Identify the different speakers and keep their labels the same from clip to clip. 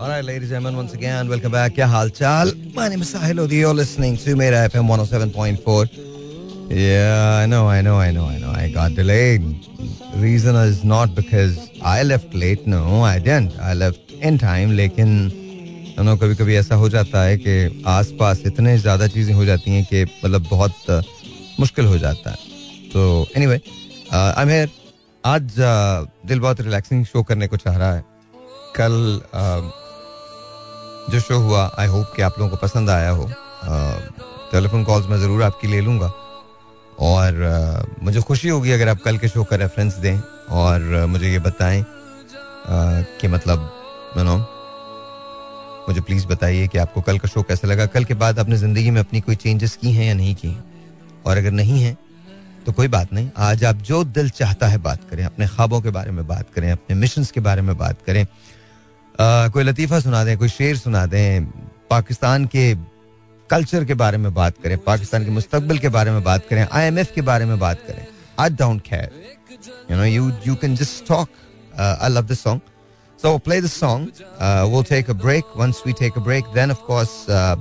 Speaker 1: All right, ladies and gentlemen, once again, welcome back. क्या हाल चाल? My name is Sahil Lodi. You're listening to Mera FM 107.4. Yeah, I know, I know, I know, I know. I got delayed. Reason is not because I left late. No, I didn't. I left in time. लेकिन you know, कभी कभी ऐसा हो जाता है कि आसपास इतने ज़्यादा चीज़ें हो जाती हैं कि मतलब बहुत uh, मुश्किल हो जाता है तो एनीवे आई एम हियर आज uh, दिल बहुत रिलैक्सिंग शो करने को चाह रहा है कल uh, जो शो हुआ आई होप कि आप लोगों को पसंद आया हो। टेलीफोन कॉल्स मैं ज़रूर आपकी ले लूँगा। और uh, मुझे खुशी होगी अगर आप कल के शो का रेफरेंस दें और uh, मुझे ये बताएँ कि मतलब यू नो मुझे प्लीज़ बताइए कि आपको कल का शो कैसा लगा। कल के बाद आपने ज़िंदगी में अपनी कोई चेंजेस की हैं या नहीं की हैं? और अगर नहीं है तो कोई बात नहीं। आज आप जो दिल चाहता है बात करें अपने ख्वाबों के बारे में बात करें अपने मिशन के बारे में बात करें। कोई लतीफ़ा सुना दें कोई शेर सुना दें पाकिस्तान के कल्चर के बारे में बात करें पाकिस्तान के मुस्तबिल के बारे में बात करें आईएमएफ के बारे में बात करें। I don't care you know you you can just talk I love this song So play the song. Uh, we'll take a break. Once we take a break, then of course, uh,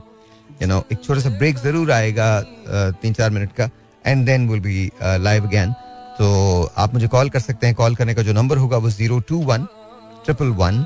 Speaker 1: you know, एक छोटा सा break ज़रूर आएगा uh, तीन चार minute का and then will be live again तो आप मुझे कॉल कर सकते हैं। कॉल करने का जो नंबर होगा वो zero two one triple one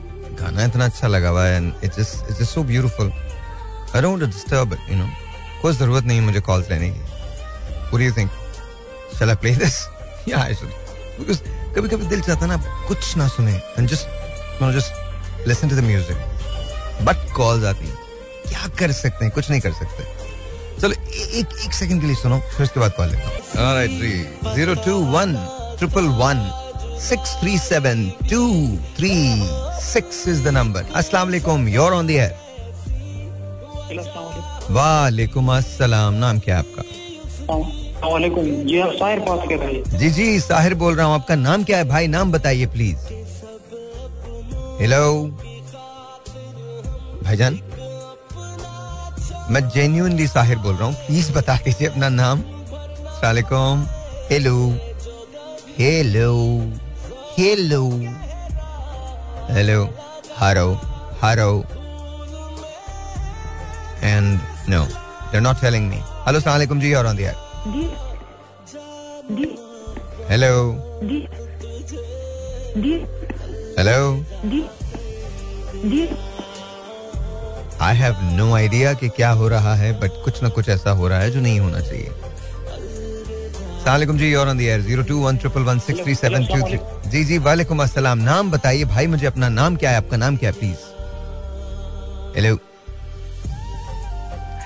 Speaker 1: गाना इतना अच्छा लगा हुआ है and it's it's so beautiful I don't disturb you know कोई ज़रूरत नहीं मुझे कॉल्स लेने की। What you think shall I play this या आई शुड बिकॉज़ कभी कभी दिल चाहता ना कुछ ना सुने and just no just listen to the music but calls आती हैं। क्या कर सकते हैं? कुछ नहीं कर सकते। चलो एक एक सेकंड के लिए सुनो, फिर उसके बाद कॉल लेता हूँ। Zero two one triple one six three seven two three six is the number अस्सलाम वालेकुम योर ऑन द एयर वालेकुम अस्सलाम नाम क्या आपका
Speaker 2: जी साहिर बात कर रहे हैं
Speaker 1: जी जी साहिर बोल रहा हूँ आपका नाम क्या है? भाई नाम बताइए प्लीज़ हेलो भाईजान मैं जेन्यूनली साहिर बोल रहा हूँ प्लीज़ बता दीजिए अपना नाम. सलामकुम हेलो हेलो हेलो हेलो हारो हारो and no they not telling me hello सलामकुम जी और ऑन द एयर हेलो
Speaker 3: जी जी
Speaker 1: हेलो
Speaker 3: जी जी
Speaker 1: आई हैव नो आइडिया कि क्या हो रहा है बट कुछ ना कुछ ऐसा हो रहा है जो नहीं होना चाहिए। सलामकुम जी, और zero two one triple one six three seven two three जी जी, वालेकुम अस्सलाम। नाम बताइए भाई, मुझे अपना नाम क्या है? आपका नाम क्या है प्लीज़ हेलो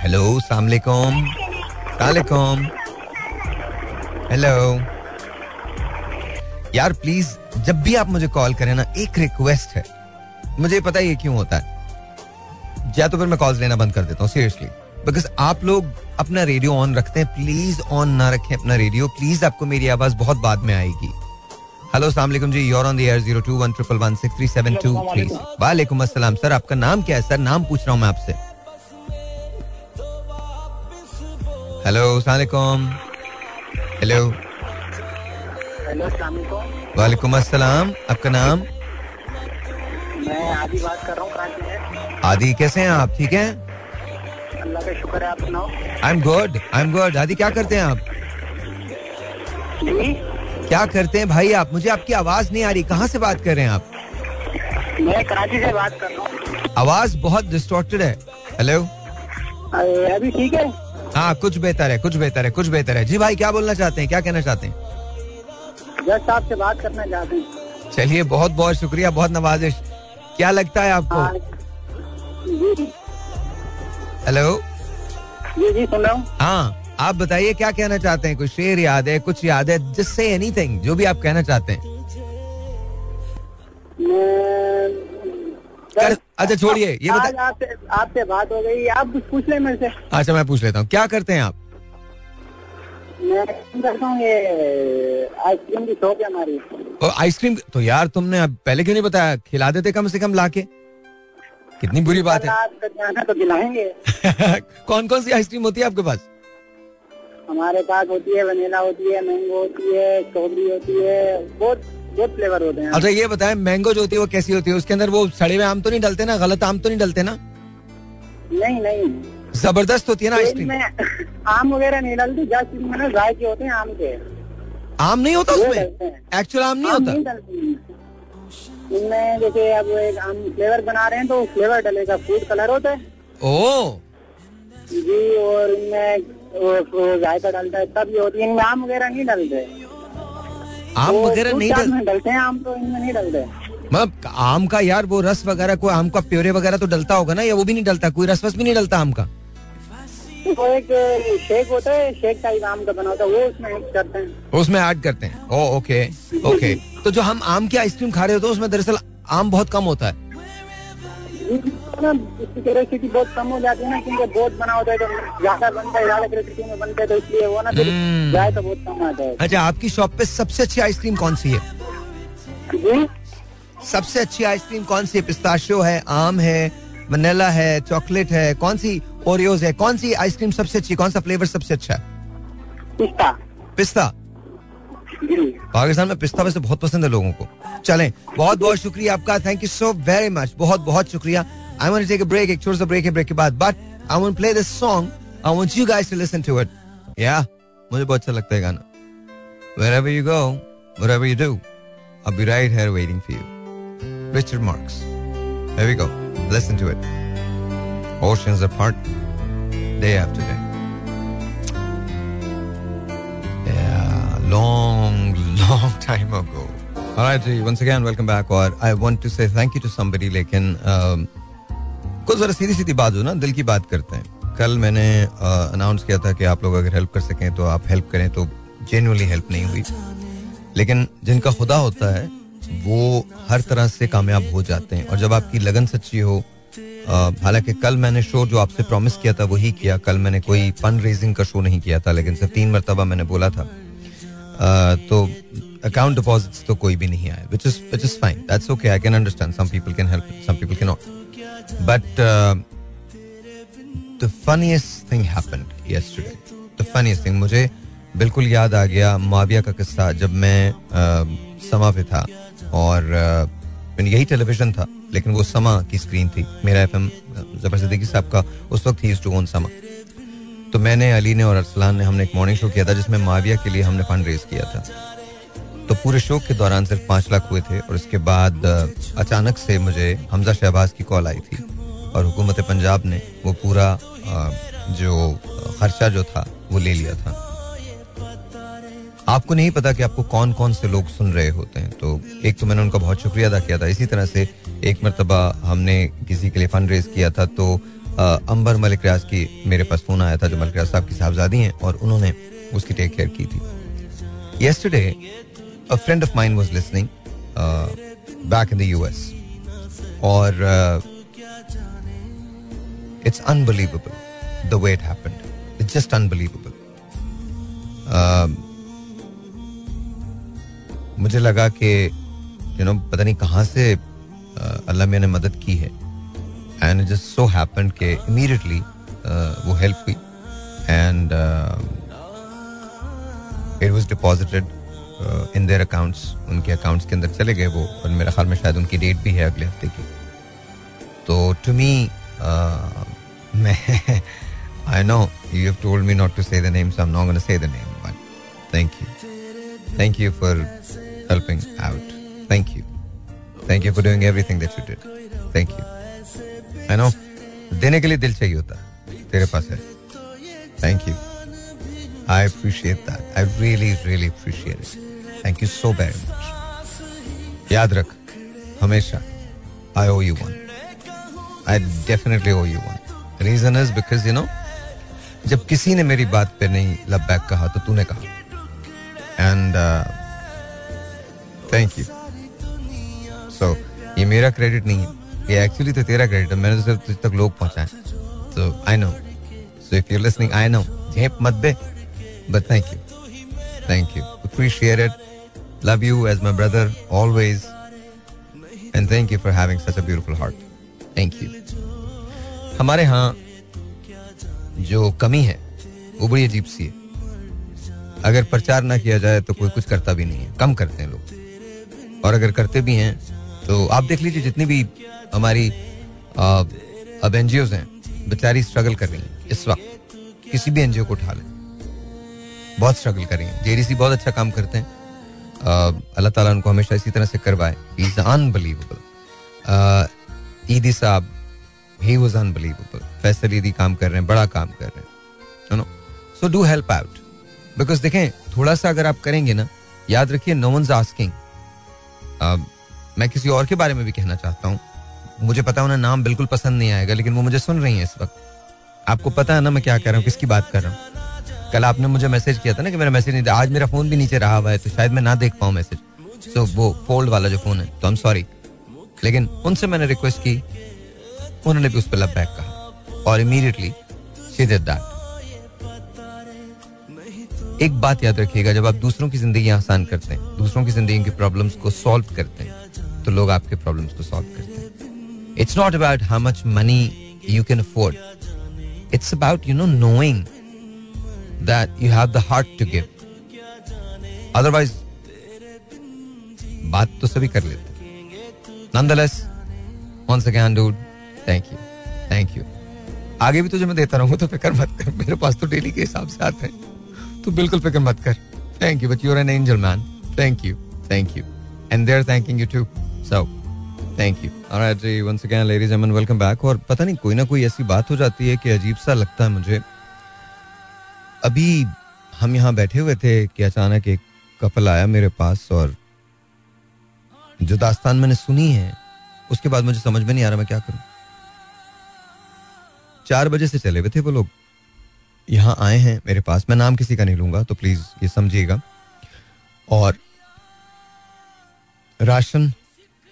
Speaker 1: हेलो सलामकुम। सलामकुम। हेलो यार प्लीज़ जब भी आप मुझे कॉल करें ना, एक रिक्वेस्ट है। मुझे पता ही क्यों होता है। या तो फिर मैं कॉल्स लेना बंद कर देता हूँ सीरियसली बिकॉज़ आप लोग अपना रेडियो ऑन रखते हैं। प्लीज़ ऑन ना रखें अपना रेडियो प्लीज़ आपको मेरी आवाज़ बहुत बाद में आएगी। हेलो सलाम जी। You're on the air zero two one triple one six three seven two three वालेकुम अस्सलाम सर आपका नाम क्या है सर नाम पूछ रहा हूँ मैं आपसे। हेलो सलाम हेलो
Speaker 2: हेलो
Speaker 1: वालेकुम अस्सलाम आपका नाम?
Speaker 2: मैं आदि बात कर रहा हूँ।
Speaker 1: आदि कैसे हैं आप? ठीक हैं?
Speaker 2: अल्लाह का शुक्र है आप सुनाओ।
Speaker 1: I am good I am good आदि क्या करते हैं आप?
Speaker 2: जी।
Speaker 1: क्या करते हैं भाई आप? मुझे आपकी आवाज़ नहीं आ रही। कहाँ से बात कर रहे हैं आप?
Speaker 2: मैं कराची से बात कर रहा हूँ।
Speaker 1: आवाज़ बहुत डिस्टॉर्टेड है। हेलो
Speaker 2: अभी ठीक है?
Speaker 1: हाँ कुछ बेहतर है कुछ बेहतर है कुछ बेहतर है। जी भाई क्या बोलना चाहते हैं? क्या कहना चाहते हैं?
Speaker 2: जज साहब से बात करना चाहते हैं।
Speaker 1: चलिए बहुत बहुत शुक्रिया बहुत नवाजिश। क्या लगता है आपको?
Speaker 2: हाँ। जी।
Speaker 1: हेलो
Speaker 2: जी जी सुन रहा हूँ।
Speaker 1: हाँ आप बताइए क्या कहना चाहते हैं? कोई शेर याद है कुछ याद है? जिससे एनीथिंग जो भी आप कहना चाहते हैं। अच्छा छोड़िए ये
Speaker 4: आज
Speaker 1: बता
Speaker 4: आपसे आपसे बात हो गई आप कुछ पूछ ले मेरे से।
Speaker 1: अच्छा मैं पूछ लेता हूँ। क्या करते हैं आप?
Speaker 4: मैं करता हूँ ये आइसक्रीम की शॉप है हमारी।
Speaker 1: आइसक्रीम तो यार तुमने अब पहले क्यों नहीं बताया? खिला देते कम से कम लाके। कितनी बुरी बात है।
Speaker 4: तो दिलाएँगे।
Speaker 1: कौन कौन सी आइसक्रीम होती है आपके पास?
Speaker 4: हमारे पास होती है वनीला होती है मैंगो होती है स्ट्रॉबेरी होती है बहुत बहुत फ्लेवर होते हैं।
Speaker 1: अच्छा ये बताएँ मैंगो जो होती है वो कैसी होती है? उसके अंदर वो सड़े हुए आम तो नहीं डलते ना गलत आम तो नहीं डलते ना?
Speaker 4: नहीं नहीं।
Speaker 1: ज़बरदस्त होती है ना आइसक्रीम
Speaker 4: में आम वगैरह नहीं डालती जस्ट इनमें ड्राई के होते हैं आम के।
Speaker 1: आम नहीं होता उसमें? एक्चुअल आम नहीं होता।
Speaker 4: इनमें जैसे अब एक आम फ्लेवर बना रहे हैं तो फ्लेवर डलेगा फ़ूड कलर होता है।
Speaker 1: ओ!
Speaker 4: जी और इनमें जायका डालता है तब ये होती है इनमें आम वगैरह नहीं डलते।
Speaker 1: आम वगैरह नहीं डल
Speaker 4: डलते हैं आम तो इनमें नहीं डलते।
Speaker 1: मतलब आम का यार वो रस वगैरह कोई आम का प्योरे वगैरह तो डलता होगा ना या वो भी नहीं डलता कोई रस वस भी नहीं डलता आम का?
Speaker 4: वो एक शेक होता है शेक आम का बना होता है वो उसमें मिक्स करते हैं।
Speaker 1: उसमें ऐड करते हैं। ओ ओके ओके तो जो हम आम की आइसक्रीम खा रहे होते हैं उसमें दरअसल आम बहुत कम होता है।
Speaker 4: ना बहुत कम हो जाती है ना क्योंकि बहुत बना होता है तो ज़्यादा बनता है ज़्यादा कैपेसिटी में बनता है तो इसलिए वो ना फिर। जाए तो बहुत कम आता है।
Speaker 1: अच्छा आपकी शॉप पे सबसे अच्छी आइसक्रीम कौन सी है? सबसे अच्छी आइसक्रीम कौन सी है? पिस्ताशियो है आम है वनीला है चॉकलेट है कौन सी ओरियोज है कौन सी आइसक्रीम सबसे अच्छी कौन सा फ्लेवर सबसे अच्छा है?
Speaker 4: पिस्ता।
Speaker 1: पिस्ता? पाकिस्तान में पिस्ता वैसे बहुत पसंद है लोगों को। चलें बहुत बहुत शुक्रिया आपका thank you so very much बहुत बहुत शुक्रिया। I want to take a break एक छोटा सा ब्रेक है ब्रेक के बाद but I want play this song I want you guys to listen to it या मुझे बहुत अच्छा लगता है गाना। Wherever you go whatever you do I'll be right here waiting for you. Richard Marks here we go. Listen to it oceans apart day after day Yeah, long, long time ago. All right, जी, once again, welcome back. और I want to say thank you to somebody, लेकिन um, कुछ जरा सीधी सीधी बात हो ना दिल की बात करते हैं कल मैंने अनाउंस किया था कि आप लोग अगर हेल्प कर सकें तो आप हेल्प करें तो जेन्युइनली हेल्प नहीं हुई लेकिन जिनका खुदा होता है वो हर तरह से कामयाब हो जाते हैं। और जब आपकी लगन सच्ची हो हालाँकि कल मैंने शो जो आपसे प्रॉमिस किया था वही किया। कल मैंने कोई फंड रेजिंग का शो नहीं किया था लेकिन सिर्फ़ तीन मरतबा मैंने बोला था। अ, तो अकाउंट डिपॉजिट्स तो कोई भी नहीं आए which is which is fine that's okay I can understand some people can help some people can not but the funniest thing happened yesterday the funniest thing मुझे बिल्कुल याद आ गया माविया का किस्सा जब मैं अ, समा पे था। और यही टेलीविज़न था, लेकिन वो समा की स्क्रीन थी, मेरा एफ़ एम सिद्दीकी साहब का उस वक्त ही टू ओन समा तो मैंने, अली ने और अरसलान ने हमने एक मॉर्निंग शो किया था, जिसमें माविया के लिए हमने फंड रेज किया था। तो पूरे शो के दौरान सिर्फ़ पाँच लाख हुए थे, और उसके बाद अचानक से मुझे हमजा शहबाज की कॉल आई थी, और हुकूमत पंजाब ने वो पूरा जो खर्चा जो था, वो ले लिया था। आपको नहीं पता कि आपको कौन कौन से लोग सुन रहे होते हैं तो एक तो मैंने उनका बहुत शुक्रिया अदा किया था। इसी तरह से एक मरतबा हमने किसी के लिए फंड रेज किया था तो अ, अंबर मलिक रियाज की मेरे पास फ़ोन आया था जो मलिक रियाज साहब की साहबजादी हैं और उन्होंने उसकी टेक केयर की थी। A friend of mine was listening uh, back in the US और it's unbelievable happened. It's just unbelievable. um, मुझे लगा कि यू नो पता नहीं कहाँ से अल्लाह मियाँ ने मदद की है। एंड जस्ट सो हैपेंड कि इमीडिएटली वो हेल्प हुई। And it was deposited in their accounts उनके अकाउंट्स के अंदर चले गए वो, और मेरा ख्याल में शायद उनकी डेट भी है अगले हफ़्ते की। तो टू मी मैं I know you have told me not to say the name so I am not gonna say the name but thank you thank you for helping out thank you thank you for doing everything that you did thank you I know देने के लिए दिल चाहिए होता है तेरे पास है thank you I appreciate that. I really, really appreciate it. Thank you so very much. याद रख हमेशा I owe you one. I definitely owe you one. The reason is because you know जब किसी ने मेरी बात पे नहीं लब बैक कहा तो तूने कहा एंड थैंक यू सो ये मेरा क्रेडिट नहीं है. ये एक्चुअली तो तेरा क्रेडिट है. मैंने तो सिर्फ़ तुझ तक लोग पहुँचाए. So I know so if you listening I know झेप मत दे. But thank you thank you appreciate it love you as my brother always and thank you for having such a beautiful heart thank you हमारे यहाँ जो कमी है, वो बड़ी अजीब सी है. अगर प्रचार ना किया जाए तो कोई कुछ करता भी नहीं है. कम करते हैं लोग. और अगर करते भी हैं तो आप देख लीजिए जितनी भी हमारी अब एनजीओ हैं, बेचारी स्ट्रगल कर रही हैं, इस वक्त। किसी भी एनजीओ को उठा लें। बहुत स्ट्रगल कर रही हैं। जेडीसी बहुत अच्छा काम करते हैं। अल्लाह ताला उनको हमेशा इसी तरह से करवाए। इज़ अनबिलीवेबल ईदी साहब ही वाज अनबिलीवेबल फैसल ईदी काम कर रहे हैं, बड़ा काम कर रहे हैं। So do help out because देखें, थोड़ा सा अगर आप करेंगे ना, याद रखिए नो आस्किंग मैं किसी और के बारे में भी कहना चाहता हूँ। मुझे पता है उन्हें नाम बिल्कुल पसंद नहीं आएगा, लेकिन वो मुझे सुन रही हैं इस वक्त। आपको पता है ना मैं क्या कह रहा हूँ, किसकी बात कर रहा हूँ? कल आपने मुझे मैसेज किया था ना कि मेरा मैसेज नहीं था। आज मेरा फ़ोन भी नीचे रहा हुआ है तो शायद मैं ना देख पाऊँ मैसेज। सो वो फोल्ड वाला जो फ़ोन है तो आई एम सॉरी लेकिन उनसे मैंने रिक्वेस्ट की, उन्होंने भी उस पर लव बैक कहा। और इमीडिएटली शी डिड दैट एक बात याद रखिएगा, जब आप दूसरों की ज़िंदगी आसान करते हैं, दूसरों की ज़िंदगी की प्रॉब्लम्स को सॉल्व करते हैं तो लोग आपके प्रॉब्लम्स को सॉल्व करते हैं। It's not about how much money you can afford it's about you know knowing that you have the heart to give otherwise बात तो सभी कर लेते नंदलेस once again, dude, thank you. Thank you. आगे भी तुझे मैं देता रहूँगा तो फ़िक्र मत कर। मेरे पास तो डेली के हिसाब से आते हैं। तो बिल्कुल फ़िक्र मत कर। Thank you but you're an angel man thank you thank you and they are thanking you too so thank you alright ji once again ladies and welcome back और पता नहीं, कोई ना कोई ऐसी बात हो जाती है कि अजीब सा लगता है मुझे। अभी हम यहाँ बैठे हुए थे कि अचानक एक कपल आया मेरे पास और जो दास्तान मैंने सुनी है, उसके बाद मुझे समझ में नहीं आ रहा मैं क्या करूँ। चार बजे से चले हुए थे वो लोग। यहाँ आए हैं मेरे पास। मैं नाम किसी का नहीं लूँगा तो प्लीज़ ये समझिएगा। और राशन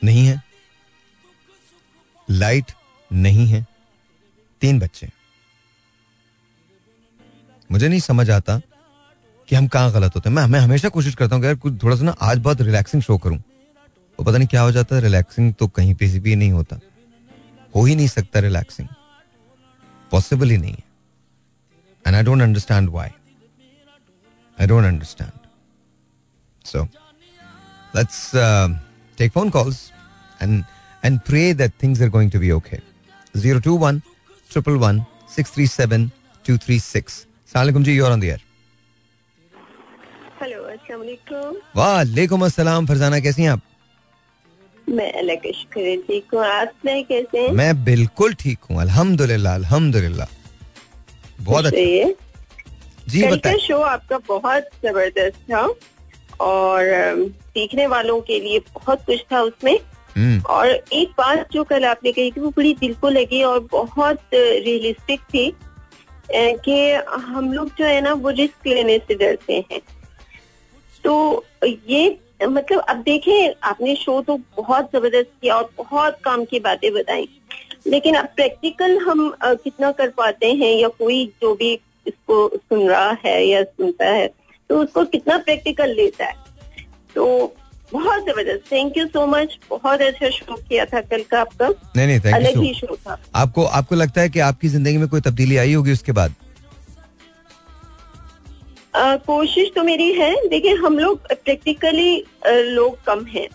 Speaker 1: नहीं है लाइट नहीं है, तीन बच्चे मुझे नहीं समझ आता कि हम कहाँ गलत होते हैं। मैं मैं हमेशा कोशिश करता हूँ कि यार कुछ थोड़ा सा ना आज बहुत रिलैक्सिंग शो करूँ। वो पता नहीं क्या हो जाता है रिलैक्सिंग तो कहीं पे भी नहीं होता। हो ही नहीं सकता रिलैक्सिंग पॉसिबल ही नहीं है। And I don't understand why. I don't understand. So let's uh, take phone calls and and pray that things are going to be okay. 021 111 637 236. Assalamualaikum ji, you're on the air.
Speaker 5: Hello अस्सलाम वालेकुम
Speaker 1: वालेकुम अस्सलाम फरजाना कैसी हैं आप
Speaker 5: मैं अल्लाह का शुक्र है ठीक हूँ आप मैं कैसे हैं
Speaker 1: मैं बिल्कुल ठीक हूँ अल्हम्दुलिल्लाह अल्हम्दुलिल्लाह बहुत अच्छा। जी बताएँ
Speaker 5: शो आपका बहुत ज़बरदस्त था और सीखने वालों के लिए बहुत कुछ था उसमें।
Speaker 1: हम्म,
Speaker 5: और एक बात जो कल आपने कही थी वो बड़ी दिल को लगी और बहुत रियलिस्टिक थी कि हम लोग जो है ना वो रिस्क लेने से डरते हैं। तो ये मतलब अब देखें आपने शो तो बहुत ज़बरदस्त किया और बहुत काम की बातें बताई। लेकिन अब प्रैक्टिकल हम कितना कर पाते हैं या कोई जो भी इसको सुन रहा है या सुनता है तो उसको कितना प्रैक्टिकल लेता है? तो बहुत ज़बरदस्त। थैंक यू सो मच बहुत अच्छा शो किया था कल का आपका।
Speaker 1: नहीं नहीं थैंक
Speaker 5: अलग
Speaker 1: यू
Speaker 5: ही शो था।
Speaker 1: आपको आपको लगता है कि आपकी ज़िंदगी में कोई तब्दीली आई होगी उसके बाद?
Speaker 5: अ, कोशिश तो मेरी है। देखिए हम लोग प्रैक्टिकली लोग कम हैं।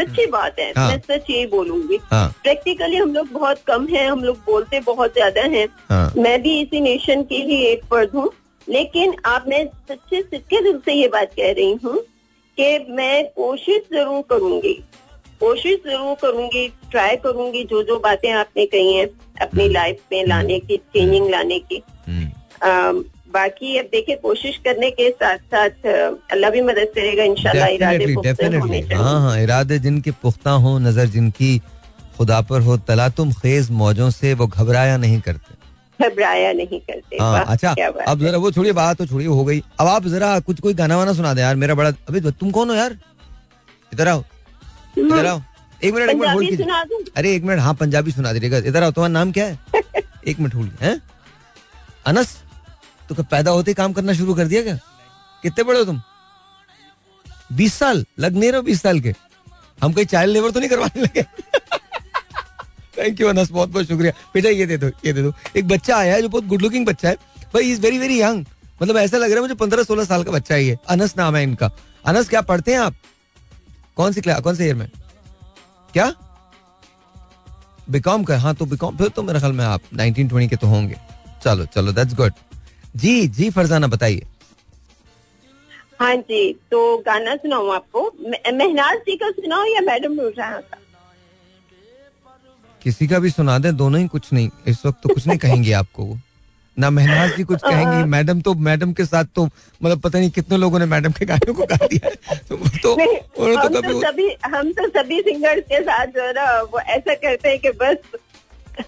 Speaker 5: सच्ची बात है
Speaker 1: हाँ।
Speaker 5: मैं सच यही बोलूँगी।
Speaker 1: हाँ।
Speaker 5: प्रैक्टिकली हम लोग बहुत कम हैं हम लोग बोलते बहुत ज़्यादा हैं।
Speaker 1: हाँ।
Speaker 5: मैं भी इसी नेशन की ही एक फर्द हूँ। लेकिन आप मैं सच्चे सच्चे दिल से ये बात कह रही हूँ कि मैं कोशिश ज़रूर करूँगी कोशिश ज़रूर करूँगी ट्राई करूँगी जो जो बातें आपने कही हैं अपनी लाइफ में लाने की चेंजिंग लाने की।
Speaker 1: हम्म,
Speaker 5: बाकी अब देखिए कोशिश करने के साथ साथ अल्लाह भी मदद करेगा इंशाल्लाह इरादे
Speaker 1: डेफिनेटली हाँ हाँ इरादे जिनके पुख्ता हो नज़र जिनकी खुदा पर हो तला तुम खेज मौजों से वो घबराया नहीं करते।
Speaker 5: घबराया नहीं करते।
Speaker 1: हाँ अच्छा अब जरा वो छोड़िए बात तो छोड़िए हो गई। अब आप जरा कुछ कोई गाना वाना सुना दे यार मेरा बड़ा अभी तुम कौन हो यार? इधर आओ इधर आओ। एक मिनट एक मिनट होल्ड अरे एक मिनट हाँ पंजाबी सुना दीजिएगा। इधर आओ तुम्हारा नाम क्या है? एक मिनट होल्ड हैं? अनस? तो पैदा होते काम करना शुरू कर दिया क्या? कितने बड़े हो तुम? बीस साल? लग नहीं रहे बीस साल के? हम कहीं चाइल्ड लेबर तो नहीं करवाने लगे? थैंक यू अनस बहुत बहुत शुक्रिया। बेटा, ये दे दो, ये दे दो। एक बच्चा आया है जो बहुत गुड लुकिंग बच्चा है। भाई इज़ वेरी वेरी यंग मतलब ऐसा लग रहा है मुझे पंद्रह, सोलह साल का बच्चा ही है अनस नाम है इनका। अनस क्या पढ़ते हैं आप? कौन सी क्लास कौन से ईयर में? क्या? बीकॉम का हाँ। तो बीकॉम फिर तो मेरे ख्याल में आप 1920 के तो होंगे। चलो चलो दैट्स गुड जी जी फरजाना बताइए।
Speaker 6: हाँ जी तो गाना सुनाऊं आपको? मेहनाज जी का सुनाओ या मैडम का?
Speaker 1: किसी का भी सुना दे दोनों ही कुछ नहीं इस वक्त तो कुछ नहीं कहेंगे आपको वो। ना मेहनाज जी कुछ कहेंगी मैडम तो मैडम के साथ तो मतलब पता नहीं कितने लोगों ने मैडम के गानों को गा दिया तो वो तो
Speaker 6: नहीं हम
Speaker 1: तो
Speaker 6: तो सभी हम तो सभी सिंगर्स के साथ जो है ना वो ऐसा करते हैं कि बस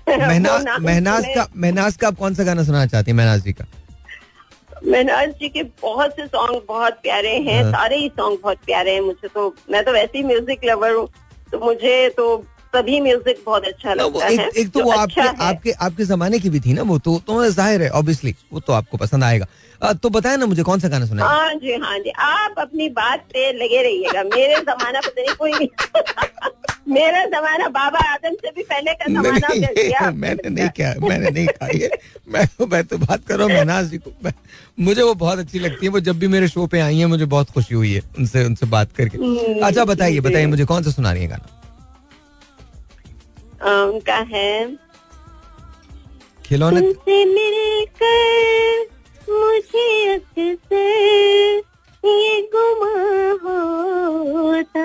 Speaker 1: मेहनाज मेहनाज का मेहनाज का आप कौन सा गाना सुनाना चाहती हैं मेहनाज जी का?
Speaker 6: मेहनाज जी के बहुत से सॉन्ग बहुत प्यारे हैं
Speaker 1: हाँ।
Speaker 6: सारे ही सॉन्ग बहुत प्यारे हैं मुझे तो मैं तो वैसे ही म्यूज़िक लवर हूँ तो मुझे तो सभी म्यूज़िक बहुत अच्छा
Speaker 1: वो
Speaker 6: लगता
Speaker 1: एक,
Speaker 6: है
Speaker 1: एक तो वो
Speaker 6: अच्छा
Speaker 1: आपके आपके आपके जमाने की भी थी ना वो तो तो ज़ाहिर है ऑब्वियसली वो तो आपको पसंद आएगा। तो बताए ना मुझे कौन सा गाना सुना
Speaker 6: हाँ जी हाँ जी आप अपनी बात पे लगे रहिएगा मेरे जमाना पता नहीं कोई नहीं मेरा जमाना बाबा आदम से भी पहले का जमाना
Speaker 1: नहीं, मैंने नहीं किया? मैंने नहीं कहा ये। मैं तो मैं तो बात कर रहा हूँ महनाज जी को। मैं, मुझे वो बहुत अच्छी लगती है वो जब भी मेरे शो पे आई है मुझे बहुत खुशी हुई है उनसे उनसे बात करके।
Speaker 6: हम्म,
Speaker 1: अच्छा बताइए बताइए मुझे कौन सा सुना रही है गाना?
Speaker 6: उनका है
Speaker 1: खिलौने।
Speaker 6: मिलकर मुझे अक्सर ये गुमा होता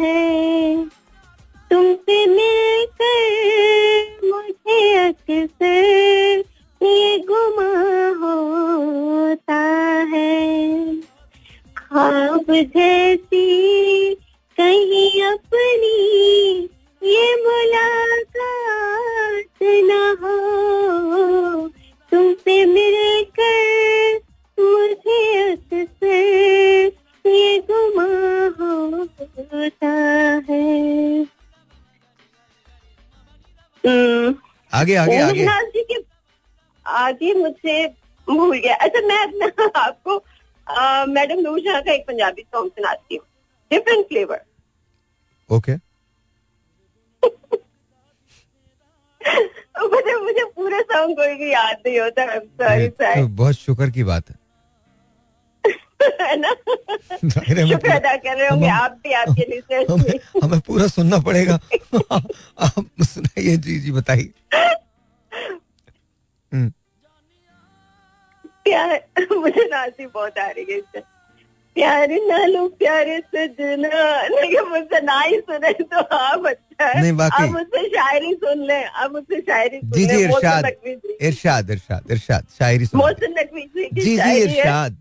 Speaker 6: है। तुमसे मिलकर मुझे अक्सर ये गुमा होता है। ख्वाब जैसी कहीं अपनी ये मुलाकात न हो। तुमसे मिलकर मुझे अक्सर ये गुमा होता है।
Speaker 1: आगे आगे आगे।
Speaker 6: जी के आगे मुझे भूल गया। अच्छा मैं अपना आपको मैडम नूरजहां का एक पंजाबी सॉन्ग सुनाती हूँ। डिफरेंट फ्लेवर
Speaker 1: ओके
Speaker 6: मुझे मुझे पूरे सॉन्ग कोई भी याद नहीं होता। सॉरी
Speaker 1: तो
Speaker 6: सॉरी
Speaker 1: बहुत शुक्र की बात है।
Speaker 6: है ना? शुक्र अदा कर रहे होंगे आप भी आपके लिसनर्स
Speaker 1: हमें हमें पूरा सुनना पड़ेगा। आप सुनाइए जी जी बताइए। हम्म,
Speaker 6: प्यार मुझे नाची बहुत आ रही है इससे। प्यार ना लो प्यारे सजना। लेकिन मुझसे ना ही सुने तो आप अच्छा है।
Speaker 1: नहीं, वाकई।
Speaker 6: आप मुझसे शायरी सुन लें आप मुझसे शायरी सुन
Speaker 1: जी जी इरशाद इरशाद इरशाद इरशाद शायरी सुना
Speaker 6: मोहसिन नकवी जी
Speaker 1: जी इरशाद।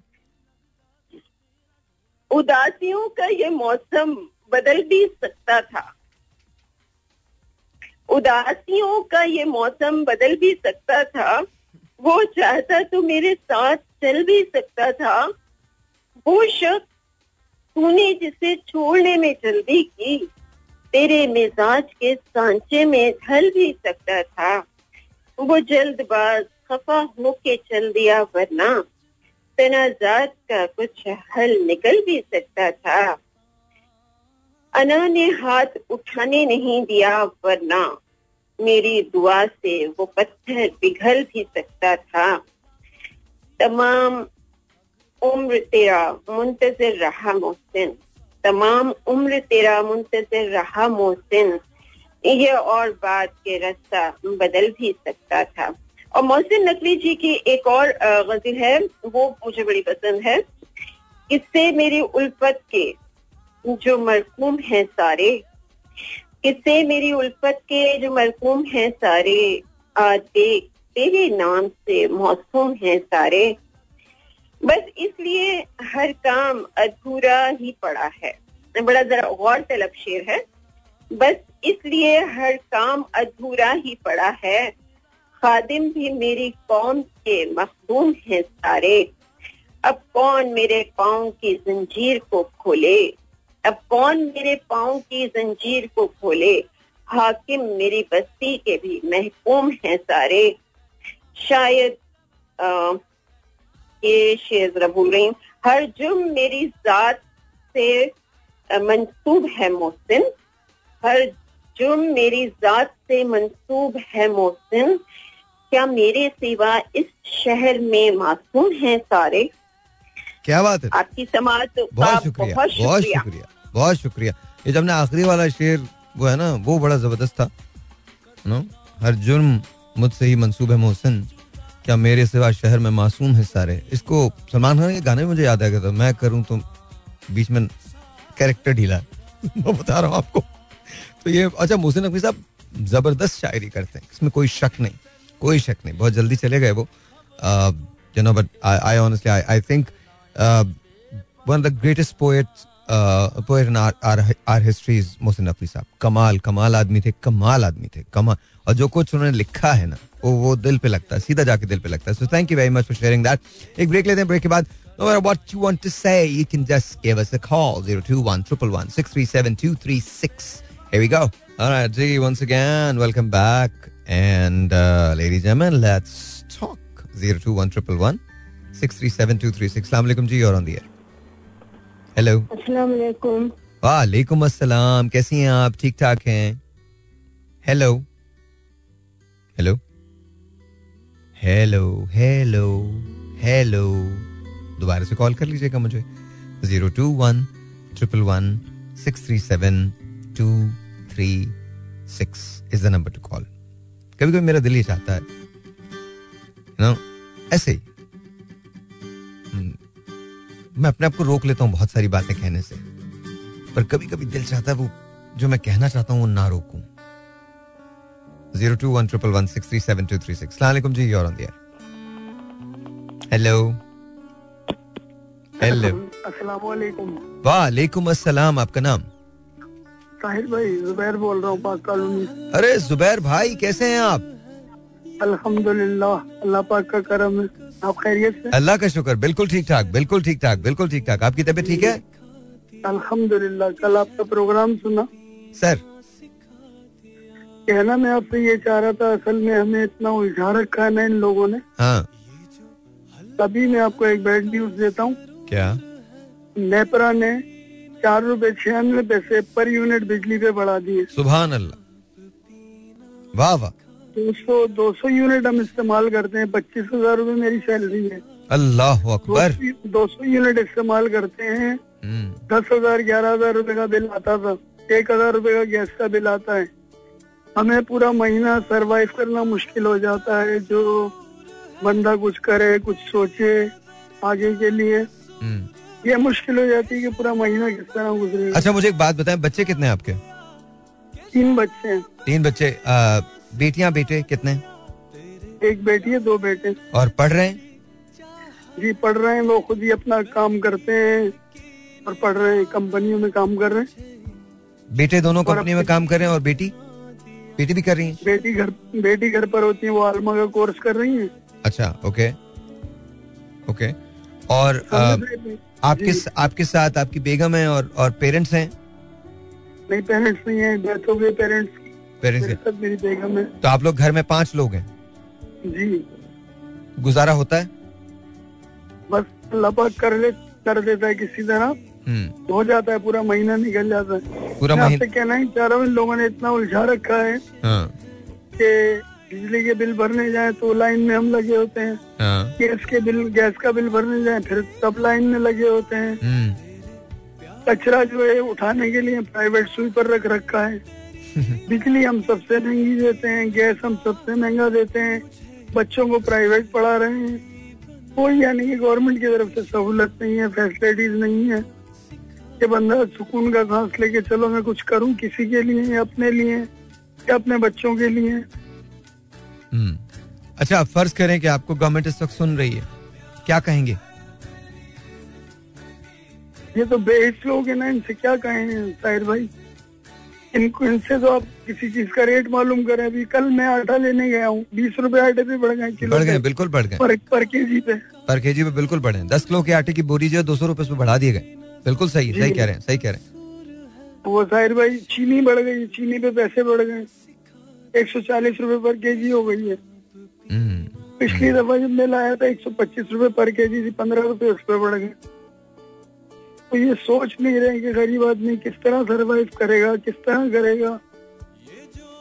Speaker 6: उदासियों का ये मौसम बदल भी सकता था। उदासियों का ये मौसम बदल भी सकता था। वो चाहता तो मेरे साथ चल भी सकता था। वो शख्स तूने जिसे छोड़ने में जल्दी की, तेरे मिजाज के सांचे में ढल भी सकता था। वो जल्दबाज खफा होके चल दिया वरना। तनाजात का कुछ हल निकल भी सकता था। अना ने हाथ उठाने नहीं दिया, वरना मेरी दुआ से वो पत्थर पिघल भी सकता था। तमाम उम्र तेरा मुंतजर रहा मोहसिन। तमाम उम्र तेरा मुंतजर रहा मोहसिन। ये और बात के रास्ता बदल भी सकता था। और मोहसिन नकवी जी की एक और गज़ल है, वो मुझे बड़ी पसंद है। इससे मेरी उल्फत के जो मरकूम हैं सारे, इससे मेरी उल्फत के जो मरकूम हैं सारे आ देख तेरे नाम से मौसूम हैं सारे। बस इसलिए हर काम अधूरा ही पड़ा है। बड़ा जरा गौर तलब शेर है। बस इसलिए हर काम अधूरा ही पड़ा है। खादिम भी मेरी कौम के मखदूम हैं सारे। अब कौन मेरे पाँव की जंजीर को खोले?
Speaker 5: अब कौन मेरे पाँव की जंजीर को खोले? हाकिम मेरी बस्ती के भी महकूम हैं सारे। शायद आ, ये शेर जरा भूल रही हूँ हर जुर्म मेरी जात से मंसूब है मोहसिन। हर जुर्म मेरी जात से मंसूब है मोहसिन। क्या मेरे सिवा इस शहर में मासूम हैं सारे?
Speaker 1: क्या बात है?
Speaker 5: आपकी समाज का
Speaker 1: बहुत शुक्रिया
Speaker 5: बहुत शुक्रिया।
Speaker 1: बहुत शुक्रिया। ये जब ने आखिरी वाला शेर वो है ना वो बड़ा ज़बरदस्त था नो? हर जुर्म मुझसे ही मंसूब है मोहसिन। क्या मेरे सिवा शहर में मासूम है सारे? इसको सलमान खान के गाने में मुझे याद आ गया था। मैं करूँ तो बीच में कैरेक्टर ढीला। मैं बता रहा हूँ आपको। तो ये अच्छा मोहसिन नकवी साहब ज़बरदस्त शायरी करते हैं। इसमें कोई शक नहीं। कोई शक नहीं बहुत जल्दी चले गए वो you know but I honestly I I think one of the greatest poets poet in our our histories Mohsin Naqvi साहब कमाल कमाल आदमी थे कमाल आदमी थे कमाल और जो कुछ उन्होंने लिखा है ना वो वो दिल पे लगता है सीधा जाके दिल पे लगता है so thank you very much for sharing that एक ब्रेक लेते हैं ब्रेक के बाद No matter what you want to say, you can just give us a call 021 111 637 236. Here we go. All right, G, once again, welcome back. And uh, ladies and gentlemen, let's talk. 021 111 637 236. Assalamu alaikum ji, you're on the air. Hello.
Speaker 5: अस्सलाम वालेकुम
Speaker 1: वालेकुम अस्सलाम कैसी हैं आप ठीक ठाक हैं hello hello hello hello hello दोबारा से कॉल कर लीजिएगा मुझे zero two one triple one six three seven two three six is the number to call कभी कभी मेरा दिल ये चाहता है। Know, ऐसे ही। हम्म, मैं अपने आप को रोक लेता हूँ बहुत सारी बातें कहने से। पर कभी कभी दिल चाहता है वो जो मैं कहना चाहता हूँ वो ना रोकूं। Zero two one triple one six three seven two three six. सलामकुम जी you're on the hello hello
Speaker 2: अस्सलाम वालेकुम
Speaker 1: वालेकुम अस्सलाम आपका नाम?
Speaker 2: साहिर भाई जुबैर बोल रहा हूँ पाक कॉलोनी
Speaker 1: अरे जुबैर भाई कैसे हैं आप?
Speaker 2: अल्हम्दुलिल्लाह अल्लाह पाक का करम है। आप खैरियत से?
Speaker 1: अल्लाह का शुक्र बिल्कुल ठीक ठाक बिल्कुल ठीक ठाक बिल्कुल ठीक ठाक। आपकी तबीयत ठीक है?
Speaker 2: अल्हम्दुलिल्लाह कल आपका प्रोग्राम सुना।
Speaker 1: सर।
Speaker 2: कहना मैं आपसे ये चाह रहा था असल में हमें इतना उलझा रखा है ना इन लोगों ने।
Speaker 1: हाँ।
Speaker 2: तभी मैं आपको एक बैड न्यूज़ देता हूँ।
Speaker 1: क्या?
Speaker 2: नेपरा ने चार रूपए छियानवे पैसे पर यूनिट बिजली पे बढ़ा दिए।
Speaker 1: सुबह अल्लाह वाह वाह।
Speaker 2: दो सौ दो सौ यूनिट हम इस्तेमाल करते हैं पच्चीस हज़ार रूपए मेरी सैलरी है।
Speaker 1: अल्लाह अकबर।
Speaker 2: दो सौ यूनिट इस्तेमाल करते हैं।
Speaker 1: हम्म,
Speaker 2: दस हज़ार ग्यारह हज़ार रूपए का बिल आता था। एक हज़ार रूपए का गैस का बिल आता है। हमें पूरा महीना सरवाइव करना मुश्किल हो जाता है। जो बंदा कुछ करे कुछ सोचे आगे के लिए।
Speaker 1: हम्म।
Speaker 2: ये मुश्किल हो जाती है कि पूरा महीना किस तरह गुजरे।
Speaker 1: अच्छा मुझे एक बात बताएँ बच्चे कितने हैं आपके?
Speaker 2: तीन बच्चे हैं।
Speaker 1: तीन बच्चे बेटियाँ बेटे कितने?
Speaker 2: एक बेटी है दो बेटे।
Speaker 1: और पढ़ रहे हैं?
Speaker 2: जी पढ़ रहे हैं वो खुद ही अपना काम करते हैं और पढ़ रहे हैं कंपनियों में काम कर रहे हैं।
Speaker 1: बेटे दोनों कंपनी में काम कर रहे हैं और बेटी? बेटी भी कर रही है?
Speaker 2: बेटी घर बेटी घर पर होती है वो आलमा का कोर्स कर रही है।
Speaker 1: अच्छा ओके। ओके। और आपके आपके साथ आपकी बेगम है और और पेरेंट्स हैं?
Speaker 2: नहीं पेरेंट्स नहीं है डेथ हो गई पेरेंट्स की।
Speaker 1: पेरेंट्स
Speaker 2: मेरे
Speaker 1: हैं
Speaker 2: बेगम है।
Speaker 1: तो आप लोग घर में पाँच लोग हैं?
Speaker 2: जी।
Speaker 1: गुजारा होता है?
Speaker 2: बस अल्लाह पाक कर ले कर देता है किसी तरह।
Speaker 1: हम्म।
Speaker 2: हो जाता है पूरा महीना निकल जाता है।
Speaker 1: पूरा महीना
Speaker 2: कहना ही चाह रहा हूँ लोगों ने इतना उलझा रखा है
Speaker 1: हाँ।
Speaker 2: कि बिजली के बिल भरने जाए तो लाइन में हम लगे होते हैं।
Speaker 1: हाँ।
Speaker 2: गैस के बिल गैस का बिल भरने जाए फिर तब लाइन में लगे होते हैं।
Speaker 1: हम्म।
Speaker 2: कचरा जो है उठाने के लिए प्राइवेट स्वीपर रख रखा है। बिजली हम सबसे महँगी देते हैं गैस हम सबसे महँगा देते हैं। बच्चों को प्राइवेट पढ़ा रहे हैं। कोई यानी कि गवर्नमेंट की तरफ़ से सहूलत नहीं है फैसिलिटीज़ नहीं है। कि बंदा सुकून का सांस लेके चलो मैं कुछ करूँ किसी के लिए या अपने लिए या अपने बच्चों के लिए?
Speaker 1: अच्छा आप फ़र्ज़ करें कि आपको गवर्नमेंट इस वक्त सुन रही है। क्या कहेंगे?
Speaker 2: ये तो बेहिस लोग हैं ना इनसे क्या कहें साहिर भाई? इनको इनसे तो आप किसी चीज़ का रेट मालूम करें। अभी कल मैं आटा लेने गया हूँ बीस रूपए आटे पे बढ़ गए
Speaker 1: बढ़ गए बिल्कुल बढ़ गए।
Speaker 2: पर पर के जी पे।
Speaker 1: पर केजी पे बिल्कुल बढ़े। दस किलो के आटे की बोरी जो है दो सौ रुपए बढ़ा दिए गए। बिल्कुल सही सही कह रहे हैं सही कह रहे हैं।
Speaker 2: वो साहिर भाई चीनी बढ़ गई चीनी पे पैसे बढ़ गए। एक सौ चालीस रूपए पर के जी हो गई है।
Speaker 1: हम्म,
Speaker 2: पिछली दफ़ा जब मैं लाया था एक सौ पच्चीस रूपए पर केजी थी पंद्रह रूपए उस पर बढ़ गए। तो ये सोच नहीं रहे कि गरीब आदमी किस तरह सरवाइव करेगा किस तरह करेगा।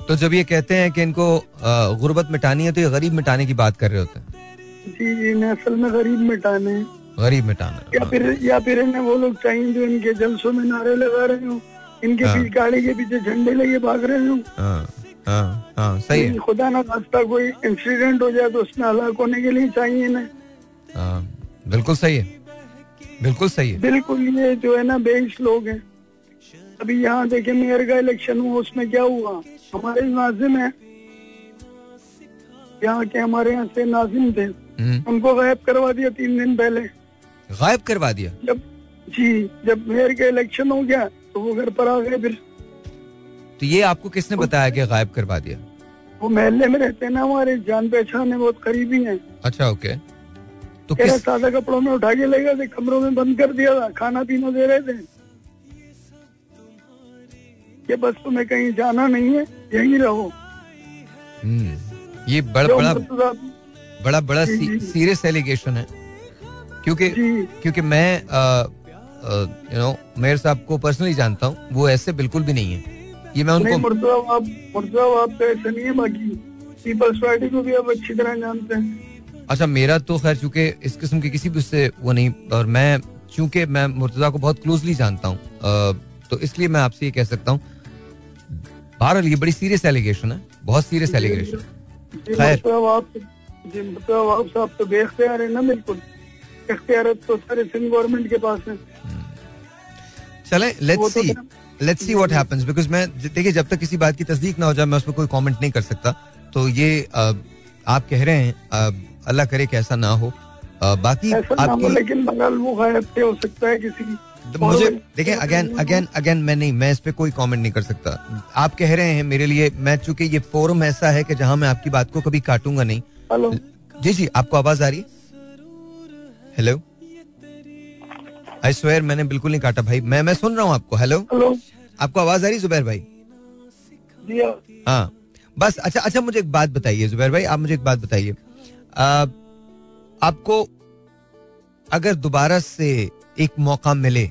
Speaker 1: तो जब ये कहते हैं कि इनको गुर्बत मिटानी है तो ये गरीब मिटाने की बात कर रहे होते हैं।
Speaker 2: जी जी इन्हें असल में गरीब मिटाने।
Speaker 1: गरीब मिटाना
Speaker 2: या फिर या फिर इन्हें वो लोग चाहिए जो इनके जलसों में नारे लगा रहे हो इनके
Speaker 1: हाँ।
Speaker 2: पीछे गाड़ी के पीछे झंडे लगे भाग रहे हो।
Speaker 1: हाँ हाँ सही है।
Speaker 2: खुदा ना खास्ता कोई इंसिडेंट हो जाए तो उसमें हलाक होने के लिए चाहिए इन्हें
Speaker 1: हाँ बिल्कुल सही है। बिल्कुल सही है।
Speaker 2: बिल्कुल ये जो है ना बेइस लोग हैं। अभी यहाँ देखे मेयर का इलेक्शन हुआ उसमें क्या हुआ? हमारे नाजिम है। यहाँ के हमारे यहाँ से नाजिम थे।
Speaker 1: हम्म,
Speaker 2: उनको गायब करवा दिया तीन दिन पहले।
Speaker 1: गायब करवा दिया?
Speaker 2: जब जी जब मेयर का इलेक्शन हो गया तो वो घर पर आ गए फिर।
Speaker 1: तो ये आपको किसने बताया कि गायब करवा दिया?
Speaker 2: वो महल्ले में रहते हैं ना हमारे जान पहचान है बहुत करीबी है।
Speaker 1: अच्छा ओके। तो किस
Speaker 2: सादा कपड़ों में उठा के ले गए थे कमरों में बंद कर दिया था खाना पीना दे रहे थे। कि बस तुम्हें कहीं जाना नहीं है यहीं रहो।
Speaker 1: हम्म, ये बड़ा बड़ा बड़ा बड़ा। सीरियस एलिगेशन है। क्योंकि क्योंकि मैं यू नो मेयर साहब को पर्सनली जानता हूँ वो ऐसे बिल्कुल भी नहीं है। ये मैं उनको
Speaker 2: आप आप तो ऐसा नहीं है बाकी पीपल्स पार्टी को भी आप अच्छी तरह जानते हैं।
Speaker 1: अच्छा मेरा तो खैर चूँकि इस किस्म के किसी भी उससे वो नहीं और मैं चूँकि मैं मुर्तजा को बहुत क्लोजली जानता हूँ तो इसलिए मैं आपसे ये कह सकता हूँ बहरहाल ये बड़ी सीरियस एलिगेशन है बहुत सीरियस एलिगेशन खैर।
Speaker 2: आप तो बेख्तियार है ना बिल्कुल। इख्तियारत तो सारे सिंध गवर्नमेंट के पास है।
Speaker 1: चलें let's
Speaker 2: see
Speaker 1: let's see what happens because मैं देखिए जब तक किसी बात की तस्दीक ना हो जाए मैं उस पर कोई कमेंट नहीं कर सकता। तो ये आप कह रहे हैं अल्लाह करे कि ऐसा ना हो। बाकी आपकी
Speaker 2: लेकिन बगल वो हो सकता है किसी
Speaker 1: तो मुझे देखें अगेन अगेन अगेन मैं नहीं मैं इस पर कोई कमेंट नहीं कर सकता। आप कह रहे हैं मेरे लिए मैं चूँकि ये फोरम ऐसा है कि जहाँ मैं आपकी बात को कभी काटूँगा नहीं।
Speaker 2: हेलो।
Speaker 1: जी जी आपको आवाज़ आ रही है? हेलो आई स्वेयर मैंने बिल्कुल नहीं काटा भाई। मैं मैं सुन रहा हूँ आपको। हेलो
Speaker 2: हेलो
Speaker 1: आपको आवाज़ आ रही जुबैर भाई? हाँ। बस अच्छा अच्छा मुझे एक बात बताइए जुबैर भाई आप मुझे एक बात बताइए। आपको अगर दोबारा से एक मौका मिले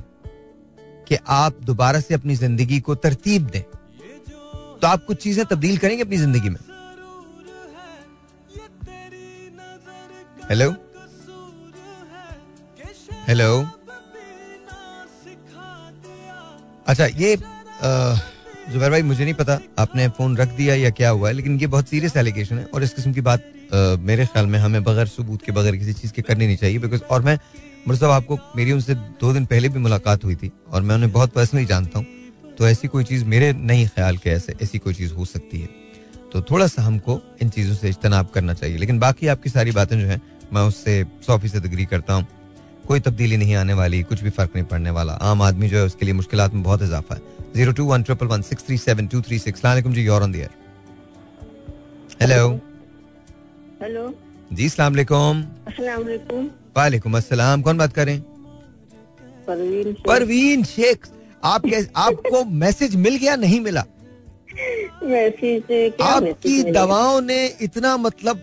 Speaker 1: कि आप दोबारा से अपनी ज़िंदगी को तरतीब दें तो आप कुछ चीज़ें तब्दील करेंगे अपनी ज़िंदगी में? हेलो हेलो अच्छा ये जुबैर भाई मुझे नहीं पता आपने फ़ोन रख दिया या क्या हुआ है लेकिन ये बहुत सीरियस एलिगेशन है और इस किस्म की बात अ, मेरे ख्याल में हमें बगैर सबूत के बगैर किसी चीज़ के करनी नहीं चाहिए बिकॉज़ और मैं मुर्तब आपको मेरी उनसे दो दिन पहले भी मुलाकात हुई थी और मैं उन्हें बहुत पर्सनली जानता हूँ तो ऐसी कोई चीज़ मेरे नहीं ख्याल के ऐसे ऐसी कोई चीज़ हो सकती है। तो थोड़ा सा हमको इन चीज़ों से इज्तनाब करना चाहिए लेकिन बाकी आपकी सारी बातें जो हैं मैं उससे सौ फ़ीसद अग्री करता हूँ। कोई तब्दीली नहीं आने वाली कुछ भी फ़र्क नहीं पड़ने वाला। आम आदमी जो है उसके लिए मुश्किल में बहुत इजाफा है। Zero two one triple one six three seven two three six. Ji you're on the air
Speaker 5: hello hello
Speaker 1: जी सलाम अलैकुम
Speaker 5: वालेकुम
Speaker 1: वालेकुम अस्सलाम। कौन बात करें?
Speaker 5: परवीन शेख।
Speaker 1: परवीन शेख आप कैसे आपको मैसेज मिल गया नहीं मिला?
Speaker 5: मैसेज
Speaker 1: आपकी दवाओं ने इतना मतलब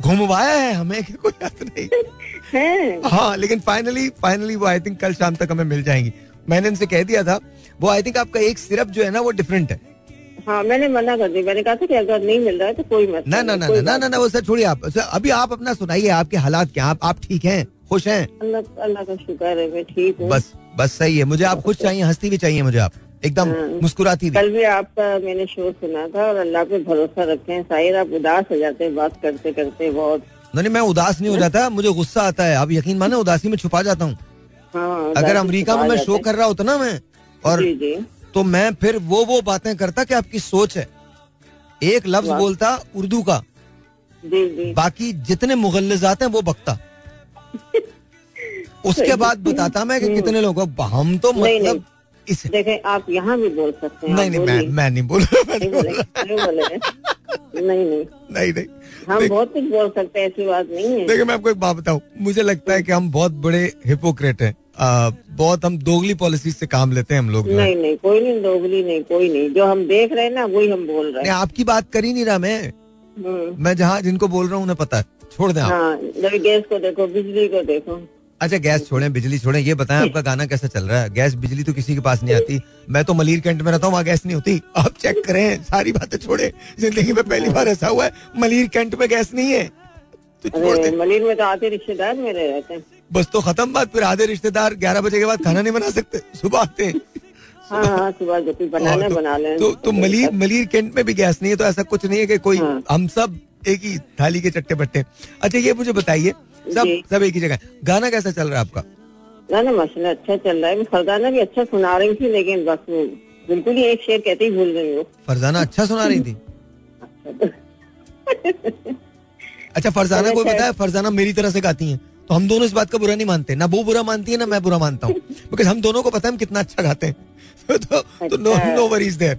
Speaker 1: घुमवाया है हमें कि कोई बात नहीं।
Speaker 5: है।
Speaker 1: लेकिन फाइनली फाइनली वो आई थिंक कल शाम तक हमें मिल जाएँगी। मैंने इनसे कह दिया था वो आई थिंक आपका एक सिरप जो है ना वो डिफरेंट है।
Speaker 5: हाँ मैंने मना कर दिया मैंने कहा था कि अगर नहीं मिल रहा है तो कोई मत
Speaker 1: ना ना ना ना ना ना वो सर छोड़िए आप। अभी आप अपना सुनाइए आपके हालात क्या आप आप ठीक हैं? खुश हैं?
Speaker 5: अल्लाह अल्लाह का शुक्र है मैं ठीक हूँ।
Speaker 1: बस बस सही है। मुझे आप खुश चाहिए हंसती भी चाहिए मुझे आप। एकदम
Speaker 5: हाँ।
Speaker 1: मुस्कुराती
Speaker 5: कल भी आपका मैंने शो सुना था और अल्लाह पे भरोसा रखे। हैं शायद आप उदास हो जाते हैं बात करते करते बहुत।
Speaker 1: नहीं नहीं, मैं उदास नहीं हो जाता मुझे गुस्सा आता है। आप यकीन माने उदासी में छुपा जाता हूँ।
Speaker 5: हाँ
Speaker 1: अगर अमेरिका में मैं शो कर रहा होता ना मैं और तो मैं फिर वो वो बातें करता कि आपकी सोच है। एक लफ्ज बोलता उर्दू का। बाकी जितने मुगल्लजात हैं वो बकता। उसके बाद बताता मैं कि कितने लोग हम तो
Speaker 5: हम्म।
Speaker 1: मतलब इस
Speaker 5: देखें आप यहाँ भी बोल सकते हैं
Speaker 1: नहीं नहीं मैं मैं नहीं बोल रहा
Speaker 5: नहीं
Speaker 1: नहीं।
Speaker 5: नहीं हम बहुत कुछ बोल सकते हैं ऐसी बात नहीं है।
Speaker 1: देखिए मैं आपको एक बात बताऊँ। मुझे लगता है कि हम बहुत बड़े हिपोक्रेट हैं। आ, बहुत हम दोगली पॉलिसी से काम लेते हैं हम लोग
Speaker 6: नहीं नहीं कोई नहीं दोगली नहीं कोई नहीं। जो हम देख रहे हैं ना वही हम बोल रहे हैं।
Speaker 1: आपकी बात कर ही नहीं रहा मैं।
Speaker 6: हम्म,
Speaker 1: मैं जहाँ जिनको बोल रहा हूँ उन्हें पता है। छोड़ दें आप।
Speaker 6: हाँ गैस को देखो बिजली को देखो।
Speaker 1: अच्छा गैस छोड़ें बिजली छोड़ें ये बताएँ आपका गाना कैसा चल रहा है? गैस बिजली तो किसी के पास नहीं आती। मैं तो मलिर कैंट में रहता हूँ वहाँ गैस नहीं होती। आप चेक करें सारी बातें छोड़े। ज़िंदगी में पहली बार ऐसा हुआ है मलिर कैंट में गैस नहीं है। तो छोड़
Speaker 6: अरे
Speaker 1: दें।
Speaker 6: मलिर में तो आते रिश्तेदार मेरे रहते हैं।
Speaker 1: बस तो खत्म बात फिर आधे रिश्तेदार ग्यारह बजे के बाद खाना नहीं बना सकते। सुबह आते हैं।
Speaker 6: हाँ हाँ सुबह जो कुछ बनाना
Speaker 1: तो-
Speaker 6: बना लें।
Speaker 1: तो तो मलिर मलिर कैंट में भी गैस नहीं है तो ऐसा कुछ नहीं है कि कोई
Speaker 6: हाँ।
Speaker 1: हम सब एक ही थाली के चट्टे बट्टे। अच्छा ये मुझे बताइए सब सब एक ही जगह। गाना कैसा चल रहा है आपका?
Speaker 6: गाना माशाल्लाह अच्छा चल रहा है। मैं फरदाना भी अच्छा सुना रही थी लेकिन बस वो बिल्कुल ही एक शेर कहते ही भूल गई वो
Speaker 1: फरजाना अच्छा सुना रही थी? अच्छा फरजाना को। बताया फरजाना मेरी तरह से गाती हैं। तो हम दोनों इस बात का बुरा नहीं मानते। ना वो बुरा मानती है ना मैं बुरा मानता हूँ। बिकॉज़ हम दोनों को पता है हम कितना अच्छा गाते हैं। तो तो नो। नो वरीज देयर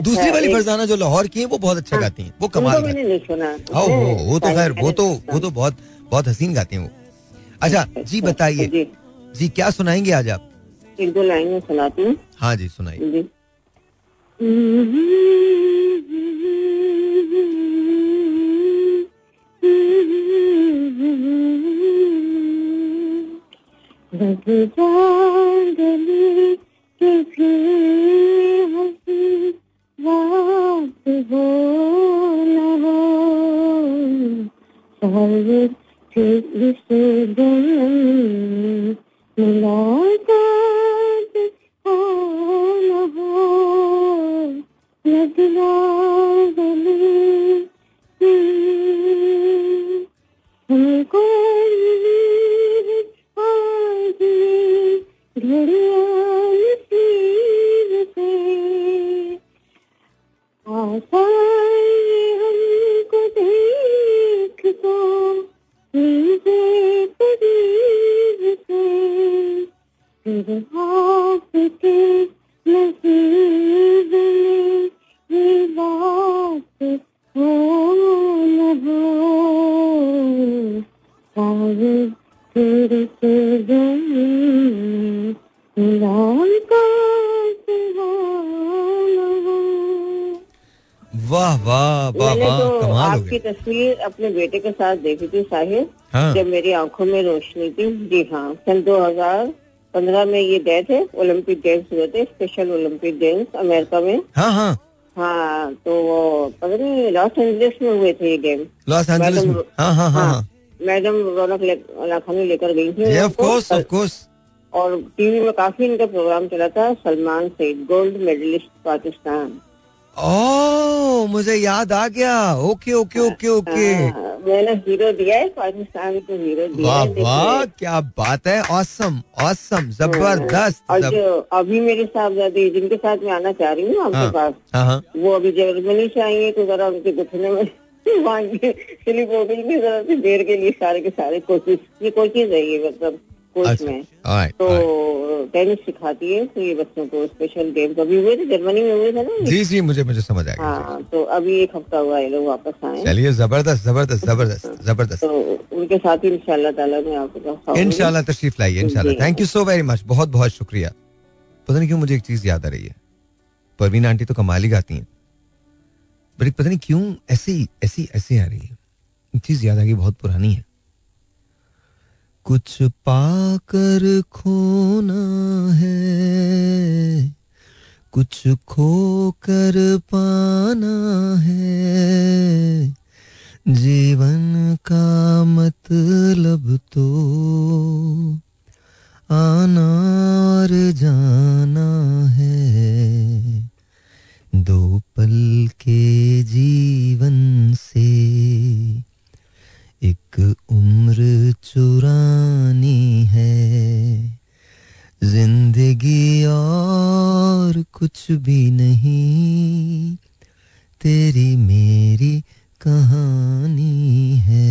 Speaker 1: दूसरी वाली फरजाना जो लाहौर की है वो बहुत अच्छा गाती है। वो कमाल हैं। हो वो तो खैर वो तो वो तो बहुत बहुत हसीन गाती हैं वो। अच्छा जी बताइए।
Speaker 6: जी।
Speaker 1: जी क्या सुनाएँगे आज आप?
Speaker 6: एक दो लाइन में सुनाती हूँ।
Speaker 1: हाँ जी सुनाइए।
Speaker 6: जी तस्वीर अपने बेटे के साथ देखी थी साहिर
Speaker 1: हाँ।
Speaker 6: जब मेरी आँखों में रोशनी थी। जी हाँ सन 2015 में ये गए थे ओलंपिक गेम्स हुए थे स्पेशल ओलंपिक गेम्स अमेरिका में।
Speaker 1: हाँ हाँ।
Speaker 6: हाँ तो वो पता नहीं लॉस एंजलिस में हुए थे ये गेम
Speaker 1: लॉस एंजलिस में।
Speaker 6: मैडम-
Speaker 1: हाँ हाँ हाँ हाँ।
Speaker 6: मैडम रौनक लाखानी लेकर गई थी
Speaker 1: ऑफ़ कोर्स ऑफ़ कोर्स
Speaker 6: और टीवी में काफ़ी इनका प्रोग्राम चला था सलमान सईद गोल्ड मेडलिस्ट पाकिस्तान।
Speaker 1: ओ मुझे याद आ गया। ओके ओके ओके ओके
Speaker 6: हाँ, मैंने हीरो दिया है पाकिस्तान को हीरो दिया
Speaker 1: वाह
Speaker 6: है।
Speaker 1: वाह क्या बात है। ऑसम ऑसम ज़बरदस्त
Speaker 6: और
Speaker 1: जब-
Speaker 6: जो अभी मेरे साहबजादे जिनके साथ मैं आना चाह रही हूँ आपके
Speaker 1: हाँ
Speaker 6: पास
Speaker 1: हाँ हाँ।
Speaker 6: वो अभी जर्मनी से आई है तो जरा उनके घुटने में वहाँ के स्लिप हो गई जरा देर के लिए सारे के सारे कोशिश ये कोचिज है ये मतलब। कोच
Speaker 1: अच्छा।
Speaker 6: में। तो टेनिस सिखाती है तो ये बच्चों को स्पेशल गेम्स अभी हुए थे जर्मनी में हुए थे ना
Speaker 1: जी जी मुझे मुझे समझ आ गया
Speaker 6: हाँ तो अभी एक हफ़्ता हुआ ये लोग वापस आए।
Speaker 1: चलिए ज़बरदस्त ज़बरदस्त ज़बरदस्त ज़बरदस्त।
Speaker 6: तो उनके साथ ही इंशाल्लाह ताला मैं आपके
Speaker 1: इंशाल्लाह तशरीफ़ लाइए इंशाल्लाह। Thank you so very much बहुत बहुत शुक्रिया। पता नहीं क्यों मुझे एक चीज़ याद आ रही है। परवीन आंटी तो कमाल ही गाती हैं। बट एक पता नहीं क्यों ऐसी ऐसी ऐसी आ रही है। चीज़ याद आ गई बहुत पुरानी है। कुछ पाकर खोना है, कुछ खो कर पाना है। जीवन का मतलब तो आना और जाना है। दो पल के जीवन से एक उम्र चुरानी है ज़िंदगी और कुछ भी नहीं तेरी मेरी कहानी है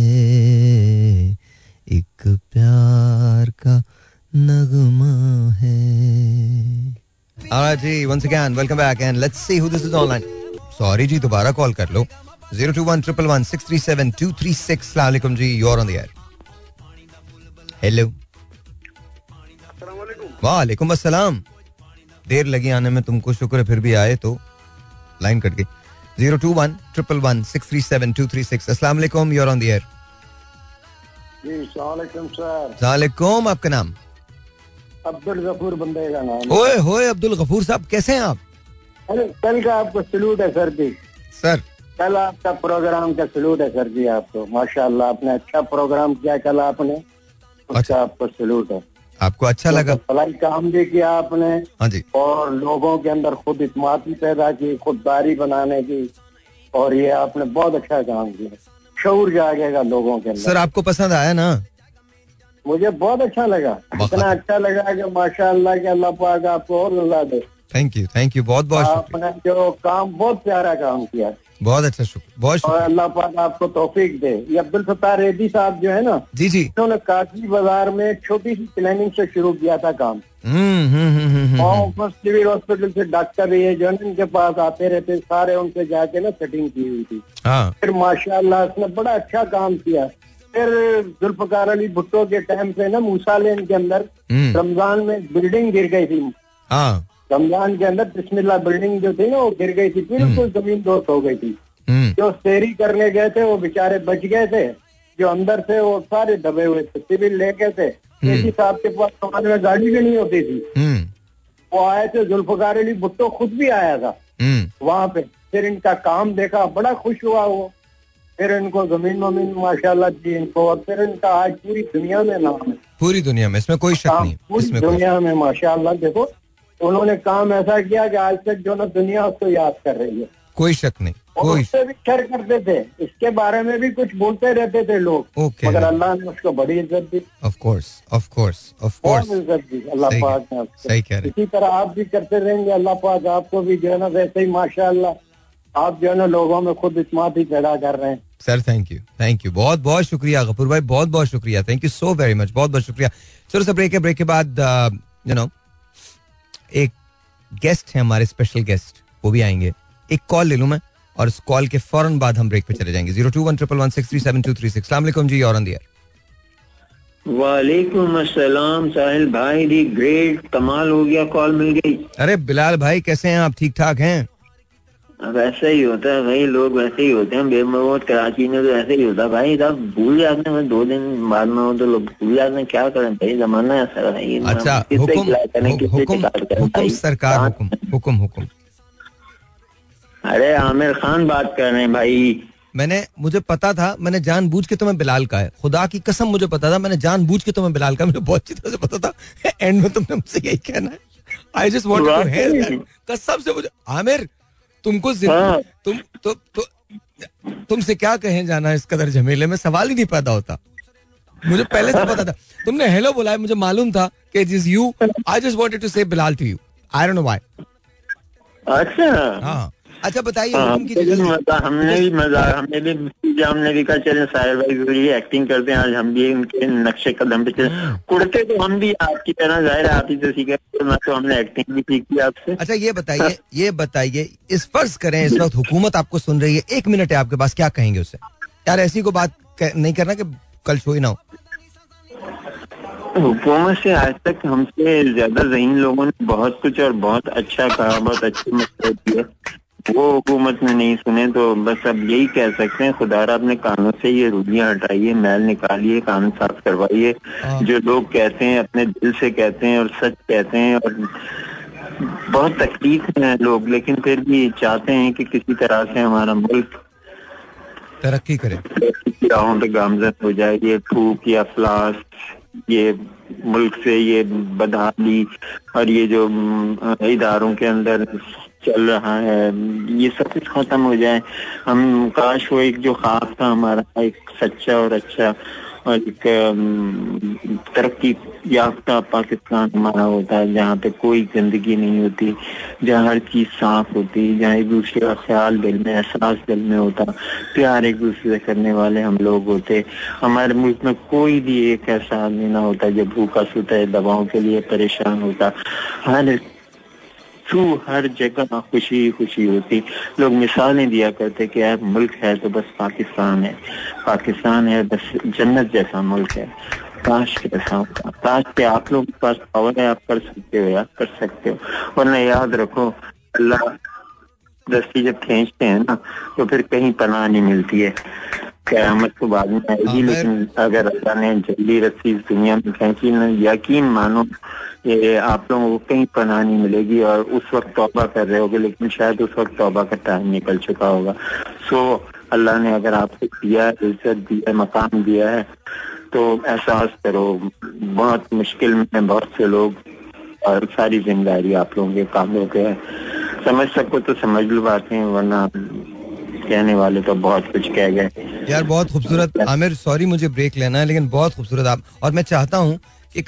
Speaker 1: एक प्यार का नगमा है Alright ji once again welcome back and let's see who this is online sorry जी दोबारा कॉल कर लो 021 triple one six three seven two three six. Assalamualaikum ji you're on the air. Hello. वालेकुम अस्सलाम देर लगी आने में तुमको शुक्र है फिर भी आए तो लाइन कट गई। Zero two one triple one six three seven two three six असला यूर ऑन द एयर वालेकुम आपका नाम?
Speaker 7: अब्दुल गफूर बंदे का नाम
Speaker 1: ओए होए अब्दुल गफूर साहब कैसे हैं आप?
Speaker 7: अरे कल का आपको सलूट है सर जी।
Speaker 1: सर
Speaker 7: कल आपका प्रोग्राम का सलूट है सर जी आपको। माशाल्लाह आपने अच्छा प्रोग्राम किया कल आपने। उसका अच्छा। आपको सलूट है।
Speaker 1: आपको अच्छा तो लगा?
Speaker 7: भलाई काम भी किया आपने।
Speaker 1: हाँ जी।
Speaker 7: और लोगों के अंदर खुद इतमादी पैदा की खुददारी बनाने की। और ये आपने बहुत अच्छा काम किया। शऊर जागेगा लोगों के अंदर।
Speaker 1: सर आपको पसंद आया ना?
Speaker 7: मुझे बहुत अच्छा लगा। इतना अच्छा। लगा कि माशाल्लाह के अल्लाह पाक आपको और दे।
Speaker 1: थैंक यू थैंक यू बहुत बहुत
Speaker 7: आपने जो काम बहुत प्यारा काम किया।
Speaker 1: बहुत अच्छा शुक्रिया बहुत
Speaker 7: और
Speaker 1: शुक्रिया
Speaker 7: अल्लाह पाक आपको तौफीक दे। ये अब्दुल सत्तार रेड्डी साहब जो है ना
Speaker 1: जी जी।
Speaker 7: उन्होंने काजी बाज़ार में छोटी सी प्लानिंग से शुरू किया था काम।
Speaker 1: हम्म हम्म हम्म,
Speaker 7: और सिविल हॉस्पिटल से डॉक्टर भी है जो है इनके पास आते रहते सारे उनसे जाके ना सेटिंग की हुई थी।
Speaker 1: हाँ।
Speaker 7: फिर माशाल्लाह उसने बड़ा अच्छा काम किया। फिर जुल्फकार अली भुट्टो के टाइम पे ना मूसा लेन के अंदर रमज़ान में बिल्डिंग गिर गई थी।
Speaker 1: हाँ।
Speaker 7: रमज़ान के अंदर बिस्मिल्लाह बिल्डिंग जो थी ना वो गिर गई थी बिल्कुल ज़मीन दोस्त हो गई थी।
Speaker 1: हम्म।
Speaker 7: जो सेरी करने गए थे वो बेचारे बच गए थे। जो अंदर थे वो सारे दबे हुए थे सिविल लेके थे। एसी साहब के पास समाज में गाड़ी भी नहीं होती थी।
Speaker 1: हम्म।
Speaker 7: वो आए थे जुल्फकार अली भुट्टो खुद भी आया था।
Speaker 1: हम्म।
Speaker 7: वहाँ पे फिर इनका काम देखा बड़ा खुश हुआ वो। फिर इनको ज़मीन वमीन माशाल्लाह दी इनको और फिर इनका आज पूरी दुनिया में नाम है।
Speaker 1: पूरी दुनिया में इसमें कोई शक नहीं
Speaker 7: पूरी दुनिया में माशाल्लाह देखो। उन्होंने काम ऐसा किया कि आज तक जो ना दुनिया उसको याद कर रही है।
Speaker 1: कोई शक नहीं कोई
Speaker 7: उससे भी शर करते थे। इसके बारे में भी कुछ बोलते रहते थे लोग।
Speaker 1: ओके
Speaker 7: मगर अल्लाह ने उसको बड़ी इज़्ज़त दी।
Speaker 1: Of course of course
Speaker 7: of
Speaker 1: course
Speaker 7: इज़्ज़त दी अल्लाह पाक ने
Speaker 1: सही कह रहे
Speaker 7: इसी तरह आप भी करते रहेंगे अल्लाह पाक आपको भी जो है ना वैसे ही माशाल्लाह। आप जो है ना लोगों में खुद इस्मात ही पैदा कर रहे हैं।
Speaker 1: Sir thank you thank you बहुत बहुत शुक्रिया गफूर भाई बहुत बहुत शुक्रिया। Thank you so very much बहुत बहुत शुक्रिया। चलो सब ब्रेक है ब्रेक के बाद यू नो एक गेस्ट है हमारे स्पेशल गेस्ट वो भी आएँगे। एक कॉल ले लू मैं और उस कॉल के फ़ौरन बाद हम ब्रेक पे चले जाएँगे। Zero two one triple one six three seven two three six जी और
Speaker 8: वालेकुम अस्सलाम साहिल भाई दी ग्रेट कमाल हो गया कॉल मिल गई।
Speaker 1: अरे बिलाल भाई कैसे हैं? आप ठीक ठाक हैं?
Speaker 8: ऐसा ही होता है भाई लोग वैसे ही होते हैं बेमौत कराची में तो ऐसे ही होता है। भाई साहब भूल जाते हैं दो दिन बाद में हो तो लोग भूल जाते हैं क्या करें? भाई जमाना ऐसा है ये
Speaker 1: अच्छा हुकुम
Speaker 8: खिलाया करें,
Speaker 1: हु- हुकुम हुकुम
Speaker 8: भाई?
Speaker 1: सरकार हुकुम हुकुम हुकुम।
Speaker 8: अरे आमिर खान बात कर रहे हैं भाई।
Speaker 1: मैंने मुझे पता था मैंने जान जानबूझ के तुम्हें बिलाल का है। खुदा की कसम मुझे पता था मैंने जान जानबूझ के तुम्हें बिलाल का मुझे बहुत अच्छी तरह से पता था। एंड में तुमने मुझसे यही कहना है। आई जस्ट वांटेड टू
Speaker 8: वाकई?
Speaker 1: कसम से मुझे आमिर तुमको
Speaker 8: हाँ।
Speaker 1: तुम तो, तो तुमसे क्या कहें जाना इस कदर झमेले में? सवाल ही नहीं पैदा होता। मुझे पहले से पता था। तुमने हेलो बोला है मुझे मालूम था कि it is you I just wanted to say Bilal to you I don't know why
Speaker 8: अच्छा।
Speaker 1: हाँ। अच्छा बताइए
Speaker 8: हाँ,
Speaker 1: की
Speaker 8: हमने भी
Speaker 1: जल्दी
Speaker 8: मज़ा हमने भी मज़ा हमने भी जब हमने भी कहा चले साहिर भाई भी एक्टिंग करते हैं आज हम भी उनके नक्शे कदम पे चले
Speaker 1: हम्म।
Speaker 8: कुड़ते तो हम भी आपकी तरह ज़ाहिर है आप ही तो सीखे तो ना तो हमने एक्टिंग भी सीखी आपसे।
Speaker 1: अच्छा ये बताइए ये बताइए इस फ़र्ज़ करें इस वक्त हुकूमत आपको सुन रही है एक मिनट है आपके पास क्या कहेंगे उससे यार ऐसी को बात नहीं करना कि कल शो ही ना हो।
Speaker 8: हुकूमत से आज तक हमसे ज़्यादा जहीन लोगों ने बहुत कुछ और बहुत अच्छा कहा बहुत अच्छी मसले किए वो हुकूमत ने नहीं सुने तो बस अब यही कह सकते हैं खुदा अपने कानों से ये रूढ़ियाँ हटाइए मैल निकालिए कान साफ़ करवाइए
Speaker 1: हाँ।
Speaker 8: जो लोग कहते हैं अपने दिल से कहते हैं और सच कहते हैं और बहुत तकलीफ़ है लोग लेकिन फिर भी चाहते हैं कि किसी तरह से हमारा मुल्क
Speaker 1: तरक्की करे
Speaker 8: राहों पे गामजन हो जाए ये थूक या फ्लास ये मुल्क से ये बदहाली और ये जो इदारों के अंदर चल रहा है। ये सब कुछ खत्म हो जाए। हम काश वो एक जो ख्वाब था हमारा, एक सच्चा और अच्छा और एक तरक्की याफ्ता पाकिस्तान हमारा होता है जहाँ पे कोई गंदगी नहीं होती, जहाँ हर चीज़ साफ़ होती, जहाँ एक दूसरे का ख्याल दिल में, एहसास दिल में होता, प्यार एक दूसरे से करने वाले हम लोग होते। हमारे मुल्क में कोई भी एक ऐसा आदमी ना होता जो भूखा सूता है दवाओं के लिए परेशान होता। हर थ्रू हर जगह खुशी खुशी होती। लोग मिसालें दिया करते कि यार मुल्क है तो बस पाकिस्तान है। पाकिस्तान है, बस जन्नत जैसा मुल्क है। काश के काश के आप लोग के पास पावर है, आप कर सकते हो यार कर सकते हो। वरना याद रखो, अल्लाह रस्सी जब खींचते हैं ना तो फिर कहीं पनाह नहीं मिलती है। कयामत तो बाद में आएगी लेकिन अगर अल्लाह ने जल्दी रस्सी इस दुनिया में खींची ना यकीन मानो ये आप लोगों को कहीं पनाह नहीं मिलेगी और उस वक्त तौबा कर रहे होगे लेकिन शायद उस वक्त तौबा का टाइम निकल चुका होगा। सो अल्लाह ने अगर आपको दिया है इज़्ज़त दी है मकाम दिया है तो एहसास करो बहुत मुश्किल में बहुत से लोग और सारी ज़िम्मेदारी आप लोगों के कामों के है। समझ सको तो समझ लो बातें वरना कहने वाले तो बहुत कुछ कह गए।
Speaker 9: यार बहुत खूबसूरत। आमिर सॉरी मुझे ब्रेक लेना है लेकिन बहुत खूबसूरत आप और मैं चाहता हूँ कि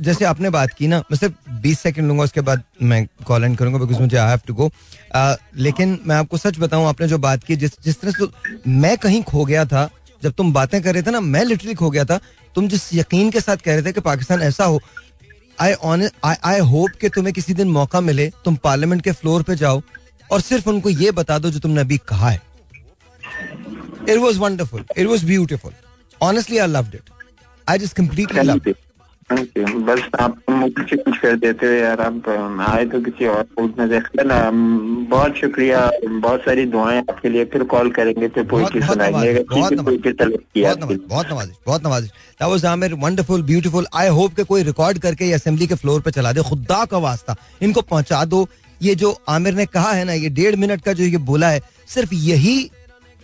Speaker 9: जैसे आपने बात की ना मैं सिर्फ़ बीस सेकंड लूँगा उसके बाद मैं कॉल एंड करूँगा बिकॉज़ मुझे आई हैव टू गो लेकिन मैं आपको सच बताऊँ आपने जो बात की जिस जिस तरह से मैं कहीं खो गया था जब तुम बातें कर रहे थे ना मैं लिटरली खो गया था। तुम जिस यकीन के साथ कह रहे थे कि पाकिस्तान ऐसा हो आई ऑन आई आई होप कि तुम्हें किसी दिन मौका मिले तुम पार्लियामेंट के फ्लोर पे जाओ और सिर्फ़ उनको ये बता दो जो तुमने अभी कहा है। It was beautiful honestly I loved it I just completely loved
Speaker 8: thank you thank you बस आप मुझे चेंज कर देते हो यार आप आए तो किसी और मूड में देखते ना। बहुत शुक्रिया। बहुत सारी दुआएँ आपके लिए। फिर कॉल करेंगे तो पोइट्री सुनाएँगे।
Speaker 9: बहुत नवाजिश। बहुत नवाजिश that was Aamir wonderful beautiful I hope कि कोई रिकॉर्ड करके असेंबली के फ्लोर पे चला दे। खुदा का वास्ता। इनको पहुँचा दो। ये जो आमिर ने कहा है ना ये डेढ़ मिनट का जो ये बोला है सिर्फ़ यही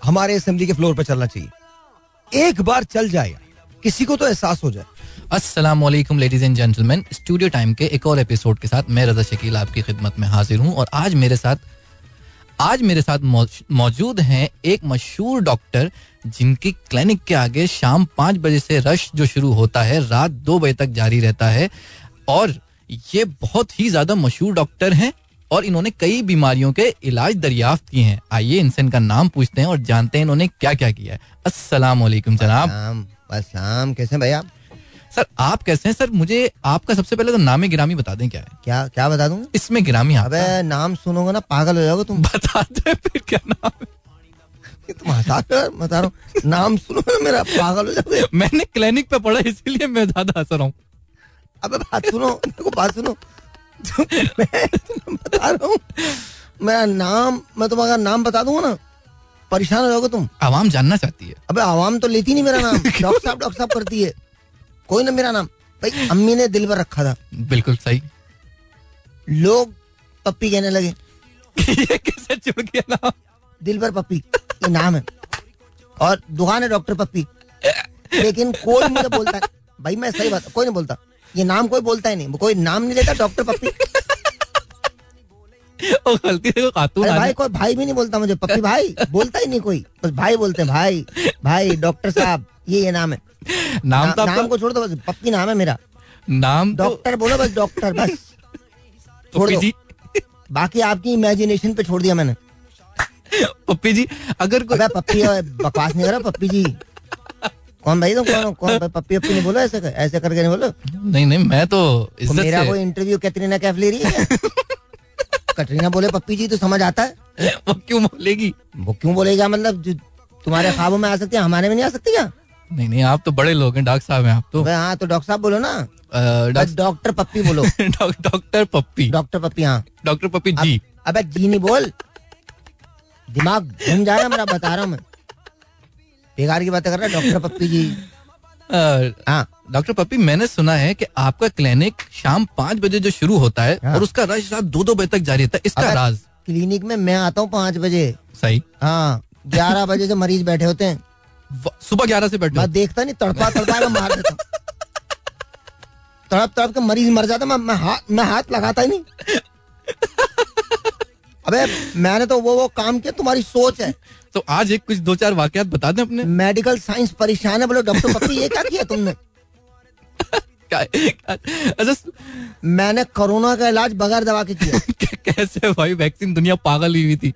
Speaker 9: हमारे असेंबली के फ्लोर पे चलना चाहिए। एक बार चल जाए, किसी को तो एहसास हो जाए।
Speaker 10: अस्सलाम वालेकुम ladies and gentleman studio time के एक और एपिसोड के साथ मैं रजा शकील आपकी खिदमत में हाजिर हूँ और आज मेरे साथ, आज मेरे साथ मौजूद हैं एक मशहूर डॉक्टर जिनकी क्लिनिक के आगे शाम पाँच बजे से रश जो शुरू होता है, रात दो बजे तक जारी रहता है। और ये बहुत ही ज़्यादा मशहूर डॉक्टर हैं। और इन्होंने कई बीमारियों के इलाज दरियाफ्त किए हैं। आइए इनसे इनका नाम पूछते हैं और जानते हैं इन्होंने क्या क्या किया है। अस्सलाम वालेकुम जनाब।
Speaker 9: सलाम सलाम कैसे हैं भाई आप?
Speaker 10: सर आप कैसे हैं? सर मुझे आपका सबसे पहले तो नाम गिरामी बता दें क्या है?
Speaker 9: क्या क्या बता दूँ?
Speaker 10: इसमें गिरामी
Speaker 9: अबे नाम सुनोगे ना पागल हो जाओगे तुम।
Speaker 10: बता दे फिर क्या नाम है?
Speaker 9: तुम हंसा बता रहा हूँ। नाम सुनोगे ना मेरा पागल हो जाओगे।
Speaker 10: मैंने क्लिनिक पे पढ़ा इसीलिए मैं ज़्यादा हंस रहा हूँ।
Speaker 9: अबे बात सुनो बात सुनो। मैं बता रहा हूँ मेरा नाम मैं तुम्हारा नाम बता दूँगा ना। परेशान हो जाओगे तुम।
Speaker 10: आवाम जानना चाहती है।
Speaker 9: अबे आवाम तो लेती नहीं मेरा नाम। डॉक्टर साहब डॉक्टर साहब करती है। कोई ना मेरा नाम। भाई अम्मी ने दिल पर रखा था।
Speaker 10: बिल्कुल सही।
Speaker 9: लोग पप्पी कहने लगे।
Speaker 10: ये कैसे जुड़ गया नाम
Speaker 9: दिल पर पप्पी ये नाम है। और दुकान है डॉक्टर पप्पी। लेकिन कोई मुझे बोलता है भाई मैं सही बात कोई नहीं बोलता। ये नाम कोई बोलता ही नहीं। कोई नाम नहीं लेता डॉक्टर पप्पी।
Speaker 10: गलती से खातून
Speaker 9: भाई। कोई भाई भी नहीं बोलता मुझे पप्पी भाई बोलता ही नहीं कोई। बस भाई बोलते हैं भाई भाई डॉक्टर साहब ये ये नाम है।
Speaker 10: नाम तो
Speaker 9: नाम को छोड़ दो बस पप्पी नाम है मेरा।
Speaker 10: नाम तो
Speaker 9: डॉक्टर बोलो बस डॉक्टर बस। छोड़ दो। बाकी आपकी इमेजिनेशन पे छोड़ दिया मैंने।
Speaker 10: पप्पी जी अगर कोई
Speaker 9: पप्पी बकवास नहीं करा पप्पी जी। कौन भाई तुम कौन कौन भाई पप्पी पप्पी नहीं बोलो ऐसे कर- ऐसे करके नहीं बोलो?
Speaker 10: नहीं नहीं मैं तो
Speaker 9: तो
Speaker 10: इज़्ज़त
Speaker 9: मेरा
Speaker 10: से
Speaker 9: इंटरव्यू कैटरीना कैफ ले रही है। कटरीना बोले पप्पी जी तो समझ आता है।
Speaker 10: वो क्यों बोलेगी?
Speaker 9: वो क्यों बोलेगा? मतलब जो तुम्हारे ख्वाबों में आ सकती है हमारे में नहीं आ सकती क्या?
Speaker 10: नहीं नहीं आप तो बड़े लोग हैं डॉक्टर साहब हैं आप तो।
Speaker 9: हाँ तो डॉक्टर साहब बोलो ना।
Speaker 10: डॉक्टर
Speaker 9: पप्पी बोलो।
Speaker 10: डॉक्टर पप्पी।
Speaker 9: डॉक्टर पप्पी हाँ।
Speaker 10: डॉक्टर पप्पी जी।
Speaker 9: अब जी नहीं बोल। दिमाग घूम जा रहा मेरा बता रहा हूँ मैं। बेकार की बातें कर रहा है डॉक्टर पप्पी जी। हाँ।
Speaker 10: डॉक्टर पप्पी मैंने सुना है कि आपका क्लिनिक शाम पाँच बजे जो शुरू होता है
Speaker 9: हाँ।
Speaker 10: और उसका रश रात दो दो बजे तक जारी रहता है इसका राज।
Speaker 9: क्लिनिक में मैं आता हूँ पाँच बजे।
Speaker 10: सही।
Speaker 9: हाँ ग्यारह बजे से मरीज़ बैठे होते हैं।
Speaker 10: सुबह ग्यारह से बैठे
Speaker 9: देखता नहीं तड़पा तड़पा के मार देता तड़प तड़प के मरीज़ मर जाता मैं मैं हाथ मैं हाथ लगाता ही नहीं। अबे मैंने तो वो वो काम किया तुम्हारी सोच है।
Speaker 10: तो आज एक कुछ दो चार वाकयात बता दें अपने।
Speaker 9: मेडिकल साइंस परेशान है बोलो डॉक्टर पप्पी ये क्या किया तुमने?
Speaker 10: अच्छा
Speaker 9: मैंने कोरोना का इलाज बगैर दवा के किया।
Speaker 10: कैसे भाई वैक्सीन दुनिया पागल हुई हुई थी।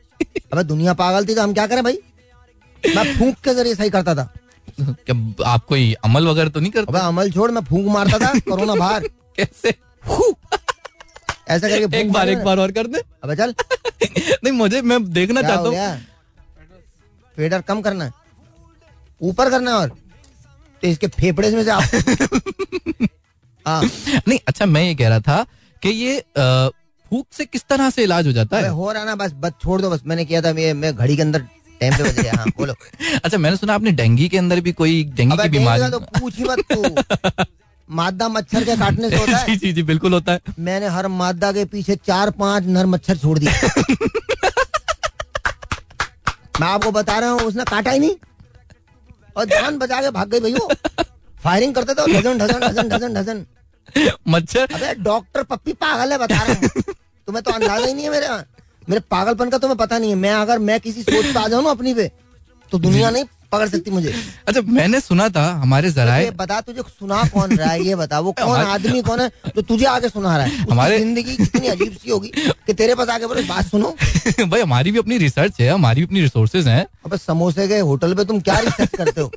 Speaker 9: अबे दुनिया पागल थी तो हम क्या करें भाई? मैं फूंक के ज़रिए सही करता था।
Speaker 10: क्या आप कोई अमल वगैरह तो नहीं करता?
Speaker 9: अबे अमल छोड़ मैं फूंक मारता था कोरोना बाहर।
Speaker 10: कैसे?
Speaker 9: ऐसा करके
Speaker 10: एक बार एक बार और कर दे।
Speaker 9: अबे चल।
Speaker 10: नहीं मुझे मैं देखना चाहता
Speaker 9: हूँ फेडर कम करना है। ऊपर करना है और तो इसके फेफड़े में से आप हाँ।
Speaker 10: नहीं अच्छा मैं ये कह रहा था कि ये भूख से किस तरह से इलाज हो जाता है?
Speaker 9: हो रहा ना बस बस छोड़ दो बस मैंने किया था मैं मैं घड़ी के अंदर टाइम पे बज गया हाँ बोलो।
Speaker 10: अच्छा मैंने सुना आपने डेंगू के अंदर भी कोई डेंगू की बीमारी
Speaker 9: तो पूछ ही मत तू। मादा मच्छर के काटने से होता है।
Speaker 10: जी जी बिल्कुल होता है।
Speaker 9: मैंने हर मादा के पीछे चार पाँच नर मच्छर छोड़ दिए। मैं आपको बता रहा हूँ उसने काटा ही नहीं। और जान बचा के भाग गई भैया। फायरिंग करते थे धजन ढजन ढजन ढजन ढजन ढजन
Speaker 10: मच्छर।
Speaker 9: अबे डॉक्टर पप्पी पागल है बता रहा हूँ। तुम्हें तो अंदाज़ा ही नहीं है मेरे। मेरे पागलपन का तुम्हें पता नहीं है। मैं अगर मैं किसी सोच पे आ जाऊँ ना अपनी पे तो दुनिया नहीं पकड़ सकती मुझे।
Speaker 10: अच्छा मैंने सुना था हमारे
Speaker 9: ये
Speaker 10: जराए
Speaker 9: बता तुझे सुना कौन रहा है ये बता वो कौन आदमी कौन है जो तुझे आगे सुना रहा है?
Speaker 10: हमारे-
Speaker 9: ज़िंदगी कितनी अजीब सी होगी कि तेरे पास आके बोले बात सुनो।
Speaker 10: भाई हमारी भी अपनी रिसर्च है हमारी भी अपनी रिसोर्सेज हैं।
Speaker 9: अबे समोसे के होटल पे तुम क्या रिसर्च करते हो?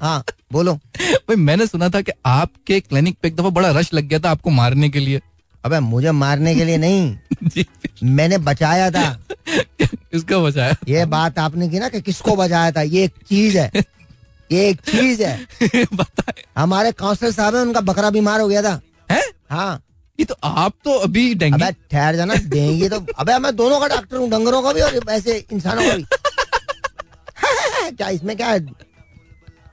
Speaker 9: हाँ बोलो।
Speaker 10: भाई मैंने सुना था कि आपके क्लिनिक पे एक दफ़ा बड़ा रश लग गया था आपको मारने के लिए।
Speaker 9: अबे मुझे मारने के लिए नहीं। मैंने बचाया था।
Speaker 10: इसका बचाया
Speaker 9: ये बात आपने की ना कि किसको बचाया था ये एक चीज़ है। ये एक चीज़ है। हमारे काउंसलर साहब है उनका बकरा बीमार हो गया था।
Speaker 10: हैं?
Speaker 9: हाँ।
Speaker 10: ये तो आप तो अभी डेंगू
Speaker 9: अबे ठहर जाना देंगे तो अबे मैं दोनों का डॉक्टर हूँ डंगरों का भी और ऐसे इंसानों का भी। क्या इसमें क्या है?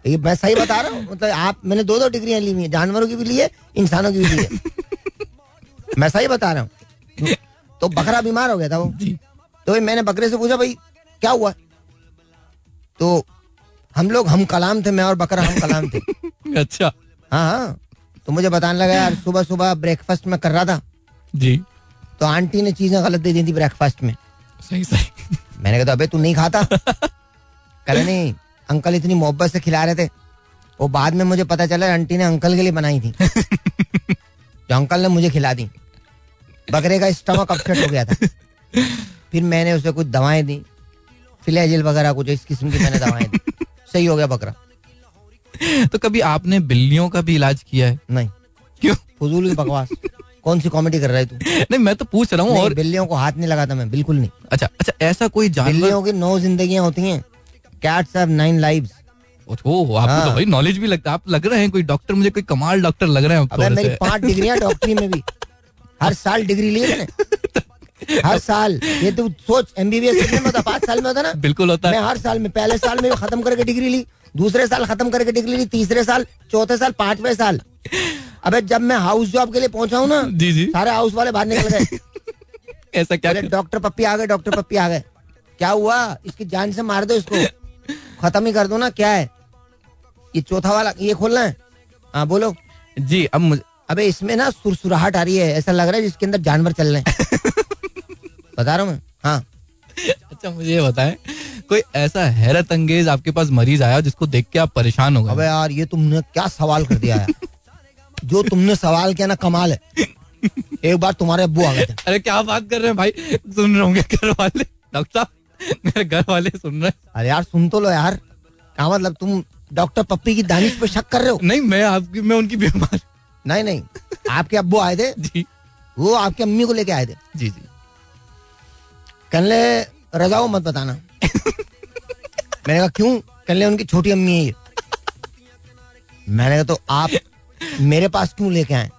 Speaker 9: ये मैं सही बता रहा हूँ मतलब आप मैंने दो दो डिग्रियाँ ली हुई है जानवरों की भी ली है इंसानों की भी ली है। मैं सही बता रहा हूँ। तो बकरा बीमार हो गया था वो। तो भाई मैंने बकरे से पूछा भाई क्या हुआ? तो हम लोग हम कलाम थे मैं और बकरा हम कलाम थे।
Speaker 10: अच्छा।
Speaker 9: हाँ हाँ। तो मुझे बताने लगा यार सुबह सुबह ब्रेकफास्ट में कर रहा था।
Speaker 10: जी।
Speaker 9: तो आंटी ने चीज़ें गलत दे दी थी ब्रेकफास्ट में।
Speaker 10: सही सही।
Speaker 9: मैंने कहा तो अबे तू नहीं खाता? कह नहीं अंकल इतनी मोहब्बत से खिला रहे थे। वो बाद में मुझे पता चला आंटी ने अंकल के लिए बनाई थी। जो अंकल ने मुझे खिला दी। बकरे का स्टमक अपसेट हो गया था। फिर मैंने उसे कुछ दवाएँ दी। फिलेजिल वगैरह कुछ इस किस्म की मैंने दवाएँ दी। सही हो गया बकरा।
Speaker 10: तो कभी आपने बिल्लियों का भी इलाज किया है?
Speaker 9: नहीं।
Speaker 10: क्यों?
Speaker 9: फजूल की बकवास। कौन सी कॉमेडी कर रहा है तू?
Speaker 10: नहीं मैं तो पूछ रहा हूँ और
Speaker 9: बिल्लियों को हाथ नहीं लगाता मैं बिल्कुल नहीं।
Speaker 10: अच्छा अच्छा ऐसा कोई जानवर
Speaker 9: बिल्लियों की नौ जिंदगियाँ होती हैं। Cats have nine lives
Speaker 10: oh आपको
Speaker 9: हाँ।
Speaker 10: तो भाई नॉलेज भी लगता है। आप लग रहे हैं कोई डॉक्टर मुझे कोई कमाल डॉक्टर लग रहे हैं आप
Speaker 9: अबे मेरी पाँच डिग्रियाँ डॉक्टरी में भी। हर साल डिग्री ली है मैंने हर साल। ये तू सोच एमबीबीएस कितने में होता पाँच साल में होता ना।
Speaker 10: बिल्कुल होता।
Speaker 9: मैं हर साल में पहले साल में खत्म करके डिग्री ली दूसरे साल खत्म करके डिग्री ली तीसरे साल चौथे साल पाँचवें साल। अबे जब मैं हाउस जॉब के लिए पहुँचा हूँ ना
Speaker 10: जी जी।
Speaker 9: सारे हाउस वाले बाहर निकल गए।
Speaker 10: ऐसा क्या
Speaker 9: डॉक्टर पप्पी आ गए डॉक्टर पप्पी आ गए। क्या हुआ? इसकी जान से मार दो इसको। खत्म ही कर दो ना क्या है? ये चौथा वाला ये खोलना है? हाँ बोलो।
Speaker 10: जी अब मुझे
Speaker 9: अबे इसमें ना सुरसुराहट आ रही है ऐसा लग रहा है जिसके अंदर जानवर चल रहे हैं। बता रहा हूँ मैं? हाँ।
Speaker 10: अच्छा मुझे ये बताएँ कोई ऐसा हैरत अंगेज आपके पास मरीज़ आया जिसको देख के आप परेशान हो गए?
Speaker 9: अबे यार ये तुमने क्या सवाल कर दिया है जो तुमने सवाल किया ना कमाल है। एक बार तुम्हारे अब्बू आ गए
Speaker 10: अरे क्या बात कर रहे हैं भाई? सुन रहे होंगे घर वाले डॉक्टर साहब मेरे घर वाले सुन रहे हैं।
Speaker 9: अरे यार सुन तो लो यार। क्या मतलब तुम डॉक्टर पप्पी की दानिश पे शक कर रहे हो?
Speaker 10: नहीं मैं आपकी मैं उनकी बीमार
Speaker 9: नहीं नहीं। आपके अब्बू आए थे?
Speaker 10: जी।
Speaker 9: वो आपकी अम्मी को लेके आए थे?
Speaker 10: जी जी।
Speaker 9: कहने रजाओ मत बताना। मैंने कहा क्यों? कहने उनकी छोटी अम्मी है ये। मैंने कहा तो आप मेरे पास क्यों लेके आए?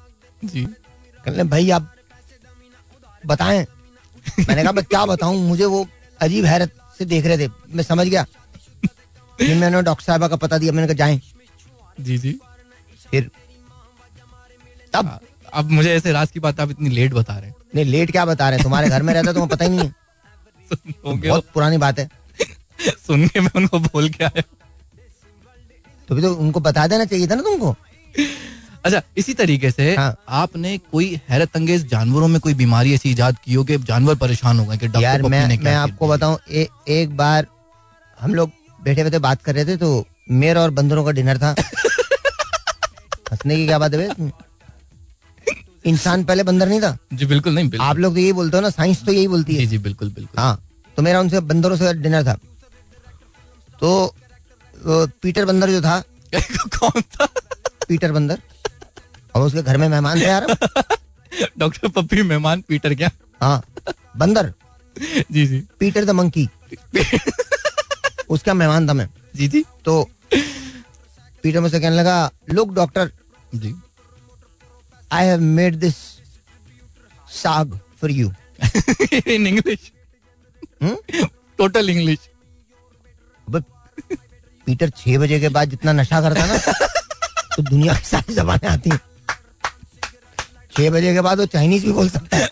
Speaker 10: जी।
Speaker 9: कहने भाई आप बताएँ। मैंने कहा मैं क्या बताऊँ? मुझे वो अजीब हैरत से देख रहे थे। मैं समझ गया। फिर मैंने डॉक्टर साहबा का पता दिया। मैंने कहा जाएँ।
Speaker 10: जी जी।
Speaker 9: फिर तब
Speaker 10: अब मुझे ऐसे राज की बात आप इतनी लेट बता रहे हैं।
Speaker 9: नहीं लेट क्या बता रहे हैं? तुम्हारे घर में रहता तुम्हें पता ही नहीं है। बहुत पुरानी बात है।
Speaker 10: सुन के मैं उनको बोल के आया।
Speaker 9: तो भी तो उनको बता देना चाहिए था ना तुमको।
Speaker 10: अच्छा इसी तरीके से
Speaker 9: हाँ।
Speaker 10: आपने कोई हैरत अंगेज जानवरों में कोई बीमारी ऐसी इजाद की हो कि जानवर परेशान हो गए कि डॉक्टर
Speaker 9: यार मैं मैं आपको बताऊँ एक बार हम लोग बैठे बैठे बात कर रहे थे तो मेरा और बंदरों का डिनर था। हंसने की क्या बात है? इंसान पहले बंदर नहीं था?
Speaker 10: जी बिल्कुल नहीं बिल्कुल।
Speaker 9: आप लोग तो यही बोलते हो ना साइंस तो यही बोलती है।
Speaker 10: जी जी बिल्कुल बिल्कुल।
Speaker 9: हाँ तो मेरा उनसे बंदरों से डिनर था। तो पीटर बंदर जो था
Speaker 10: कौन था?
Speaker 9: पीटर बंदर और उसके घर में मेहमान थे यार।
Speaker 10: डॉक्टर पप्पी मेहमान पीटर क्या?
Speaker 9: हाँ बंदर।
Speaker 10: जी जी।
Speaker 9: Peter the monkey. उसका मेहमान था मैं।
Speaker 10: जी जी।
Speaker 9: तो पीटर मुझसे कहने लगा look doctor.
Speaker 10: Ji.
Speaker 9: I have made this song for you
Speaker 10: in English total English
Speaker 9: Peter छह बजे के बाद जितना नशा करता है ना तो दुनिया की सारी जबानें आती हैं। छह बजे के बाद वो चाइनीज़ भी बोल सकता है।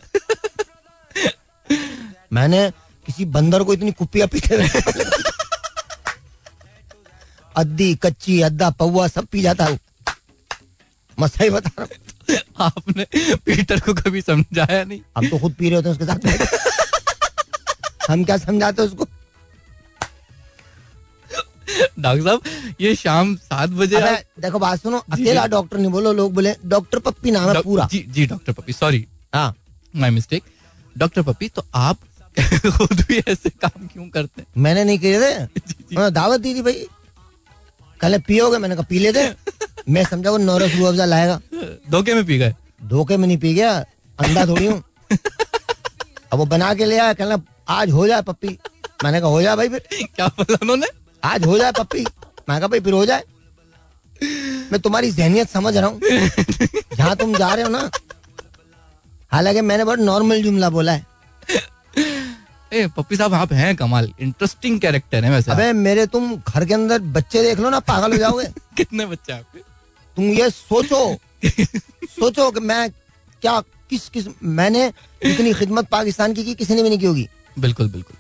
Speaker 9: मैंने किसी बंदर को इतनी कुप्पियाँ पीते हुए अद्दी कच्ची अद्दा पौवा सब पी जाता हूँ। मैं सही बता रहा हूँ।
Speaker 10: आपने पीटर को कभी समझाया नहीं?
Speaker 9: हम तो खुद पी रहे होते हैं उसके साथ हम क्या समझाते उसको?
Speaker 10: डॉक्टर साहब ये शाम सात बजे आप-
Speaker 9: देखो बात सुनो अकेला डॉक्टर नहीं बोलो लोग बोले डॉक्टर पप्पी नाम है पूरा।
Speaker 10: जी जी डॉक्टर पप्पी सॉरी
Speaker 9: हाँ।
Speaker 10: माय मिस्टेक डॉक्टर पप्पी तो आप खुद भी ऐसे काम क्यों करते हैं?
Speaker 9: मैंने नहीं किए थे। दावत दी थी भाई। कल पियोगे मैंने कहा पी लेते मैं समझा वो नौरस रूह अफजा लाएगा
Speaker 10: धोखे में पी गए?
Speaker 9: धोखे में नहीं पी गया अंधा थोड़ी हूँ। अब वो बना के ले आया कहना आज हो जाए पप्पी। मैंने कहा हो जाए भाई फिर।
Speaker 10: क्या बोला उन्होंने?
Speaker 9: आज हो जाए पप्पी। मैंने कहा भाई फिर हो जाए। मैं तुम्हारी जहनियत समझ रहा हूँ। जहाँ तुम जा रहे हो ना। हालाँकि मैंने बहुत नॉर्मल जुमला बोला है।
Speaker 10: ए पप्पी साहब आप हैं कमाल। इंटरेस्टिंग कैरेक्टर है वैसे
Speaker 9: अबे मेरे तुम घर के अंदर बच्चे देख लो ना पागल हो जाओगे।
Speaker 10: कितने बच्चे आपके?
Speaker 9: तुम ये सोचो। सोचो कि मैं क्या किस किस मैंने इतनी खिदमत पाकिस्तान की की किसी ने भी नहीं की होगी?
Speaker 10: बिल्कुल बिल्कुल।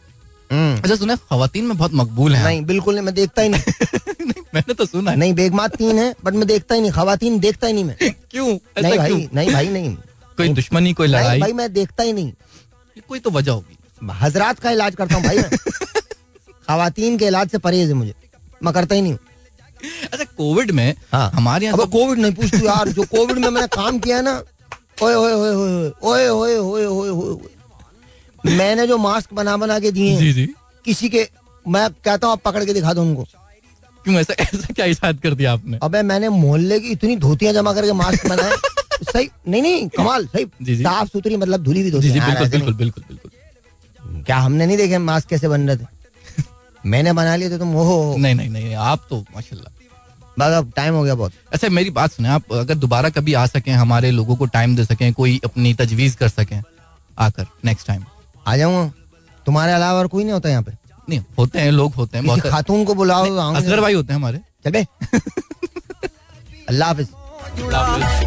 Speaker 10: अच्छा सुना खातन में बहुत मकबूल है।
Speaker 9: नहीं बिल्कुल नहीं मैं देखता ही नहीं।
Speaker 10: नहीं, मैंने तो सुना
Speaker 9: नहीं बेगमात तीन है बट मैं देखता ही नहीं खातन देखता ही नहीं मैं।
Speaker 10: क्यों?
Speaker 9: नहीं भाई नहीं भाई नहीं।
Speaker 10: कोई दुश्मनी कोई लड़ाई?
Speaker 9: भाई मैं देखता ही नहीं।
Speaker 10: कोई तो वजह होगी।
Speaker 9: हजरात का इलाज करता हूँ भाई मैं। खातन के इलाज से परहेज है मुझे। मैं करता ही नहीं हूँ।
Speaker 10: अच्छा कोविड में
Speaker 9: हाँ।
Speaker 10: हमारे यहाँ
Speaker 9: कोविड नहीं पूछ तू यार जो कोविड में मैंने काम किया ना ओए ओए ओए ओए ओए ओए ओए ओए ओए मैंने जो मास्क बना बना के दिए
Speaker 10: जी जी।
Speaker 9: किसी के मैं कहता हूँ आप पकड़ के दिखा दो उनको।
Speaker 10: क्यों ऐसा ऐसा क्या इशाद कर दिया आपने?
Speaker 9: अबे मैंने मोहल्ले की इतनी धोतियाँ जमा करके मास्क बनाए। सही नहीं नहीं कमाल सही। साफ़ सुथरी मतलब धुली हुई धोती
Speaker 10: बिल्कुल बिल्कुल बिल्कुल बिल्कुल।
Speaker 9: क्या हमने नहीं देखे मास्क कैसे बन रहे थे? मैंने बना लिए थे तुम ओहो
Speaker 10: नहीं नहीं नहीं आप तो माशाल्लाह।
Speaker 9: बस अब टाइम हो गया बहुत।
Speaker 10: अच्छा मेरी बात सुने आप अगर दोबारा कभी आ सकें हमारे लोगों को टाइम दे सकें कोई अपनी तजवीज कर सकें आकर नेक्स्ट टाइम
Speaker 9: आ जाऊँगा। तुम्हारे अलावा और कोई नहीं होता यहाँ पे?
Speaker 10: नहीं होते हैं लोग होते हैं बहुत
Speaker 9: खातून को बुलाओ।
Speaker 10: असगर भाई होते हैं हमारे।
Speaker 9: चल। बे अल्लाह हाफिज।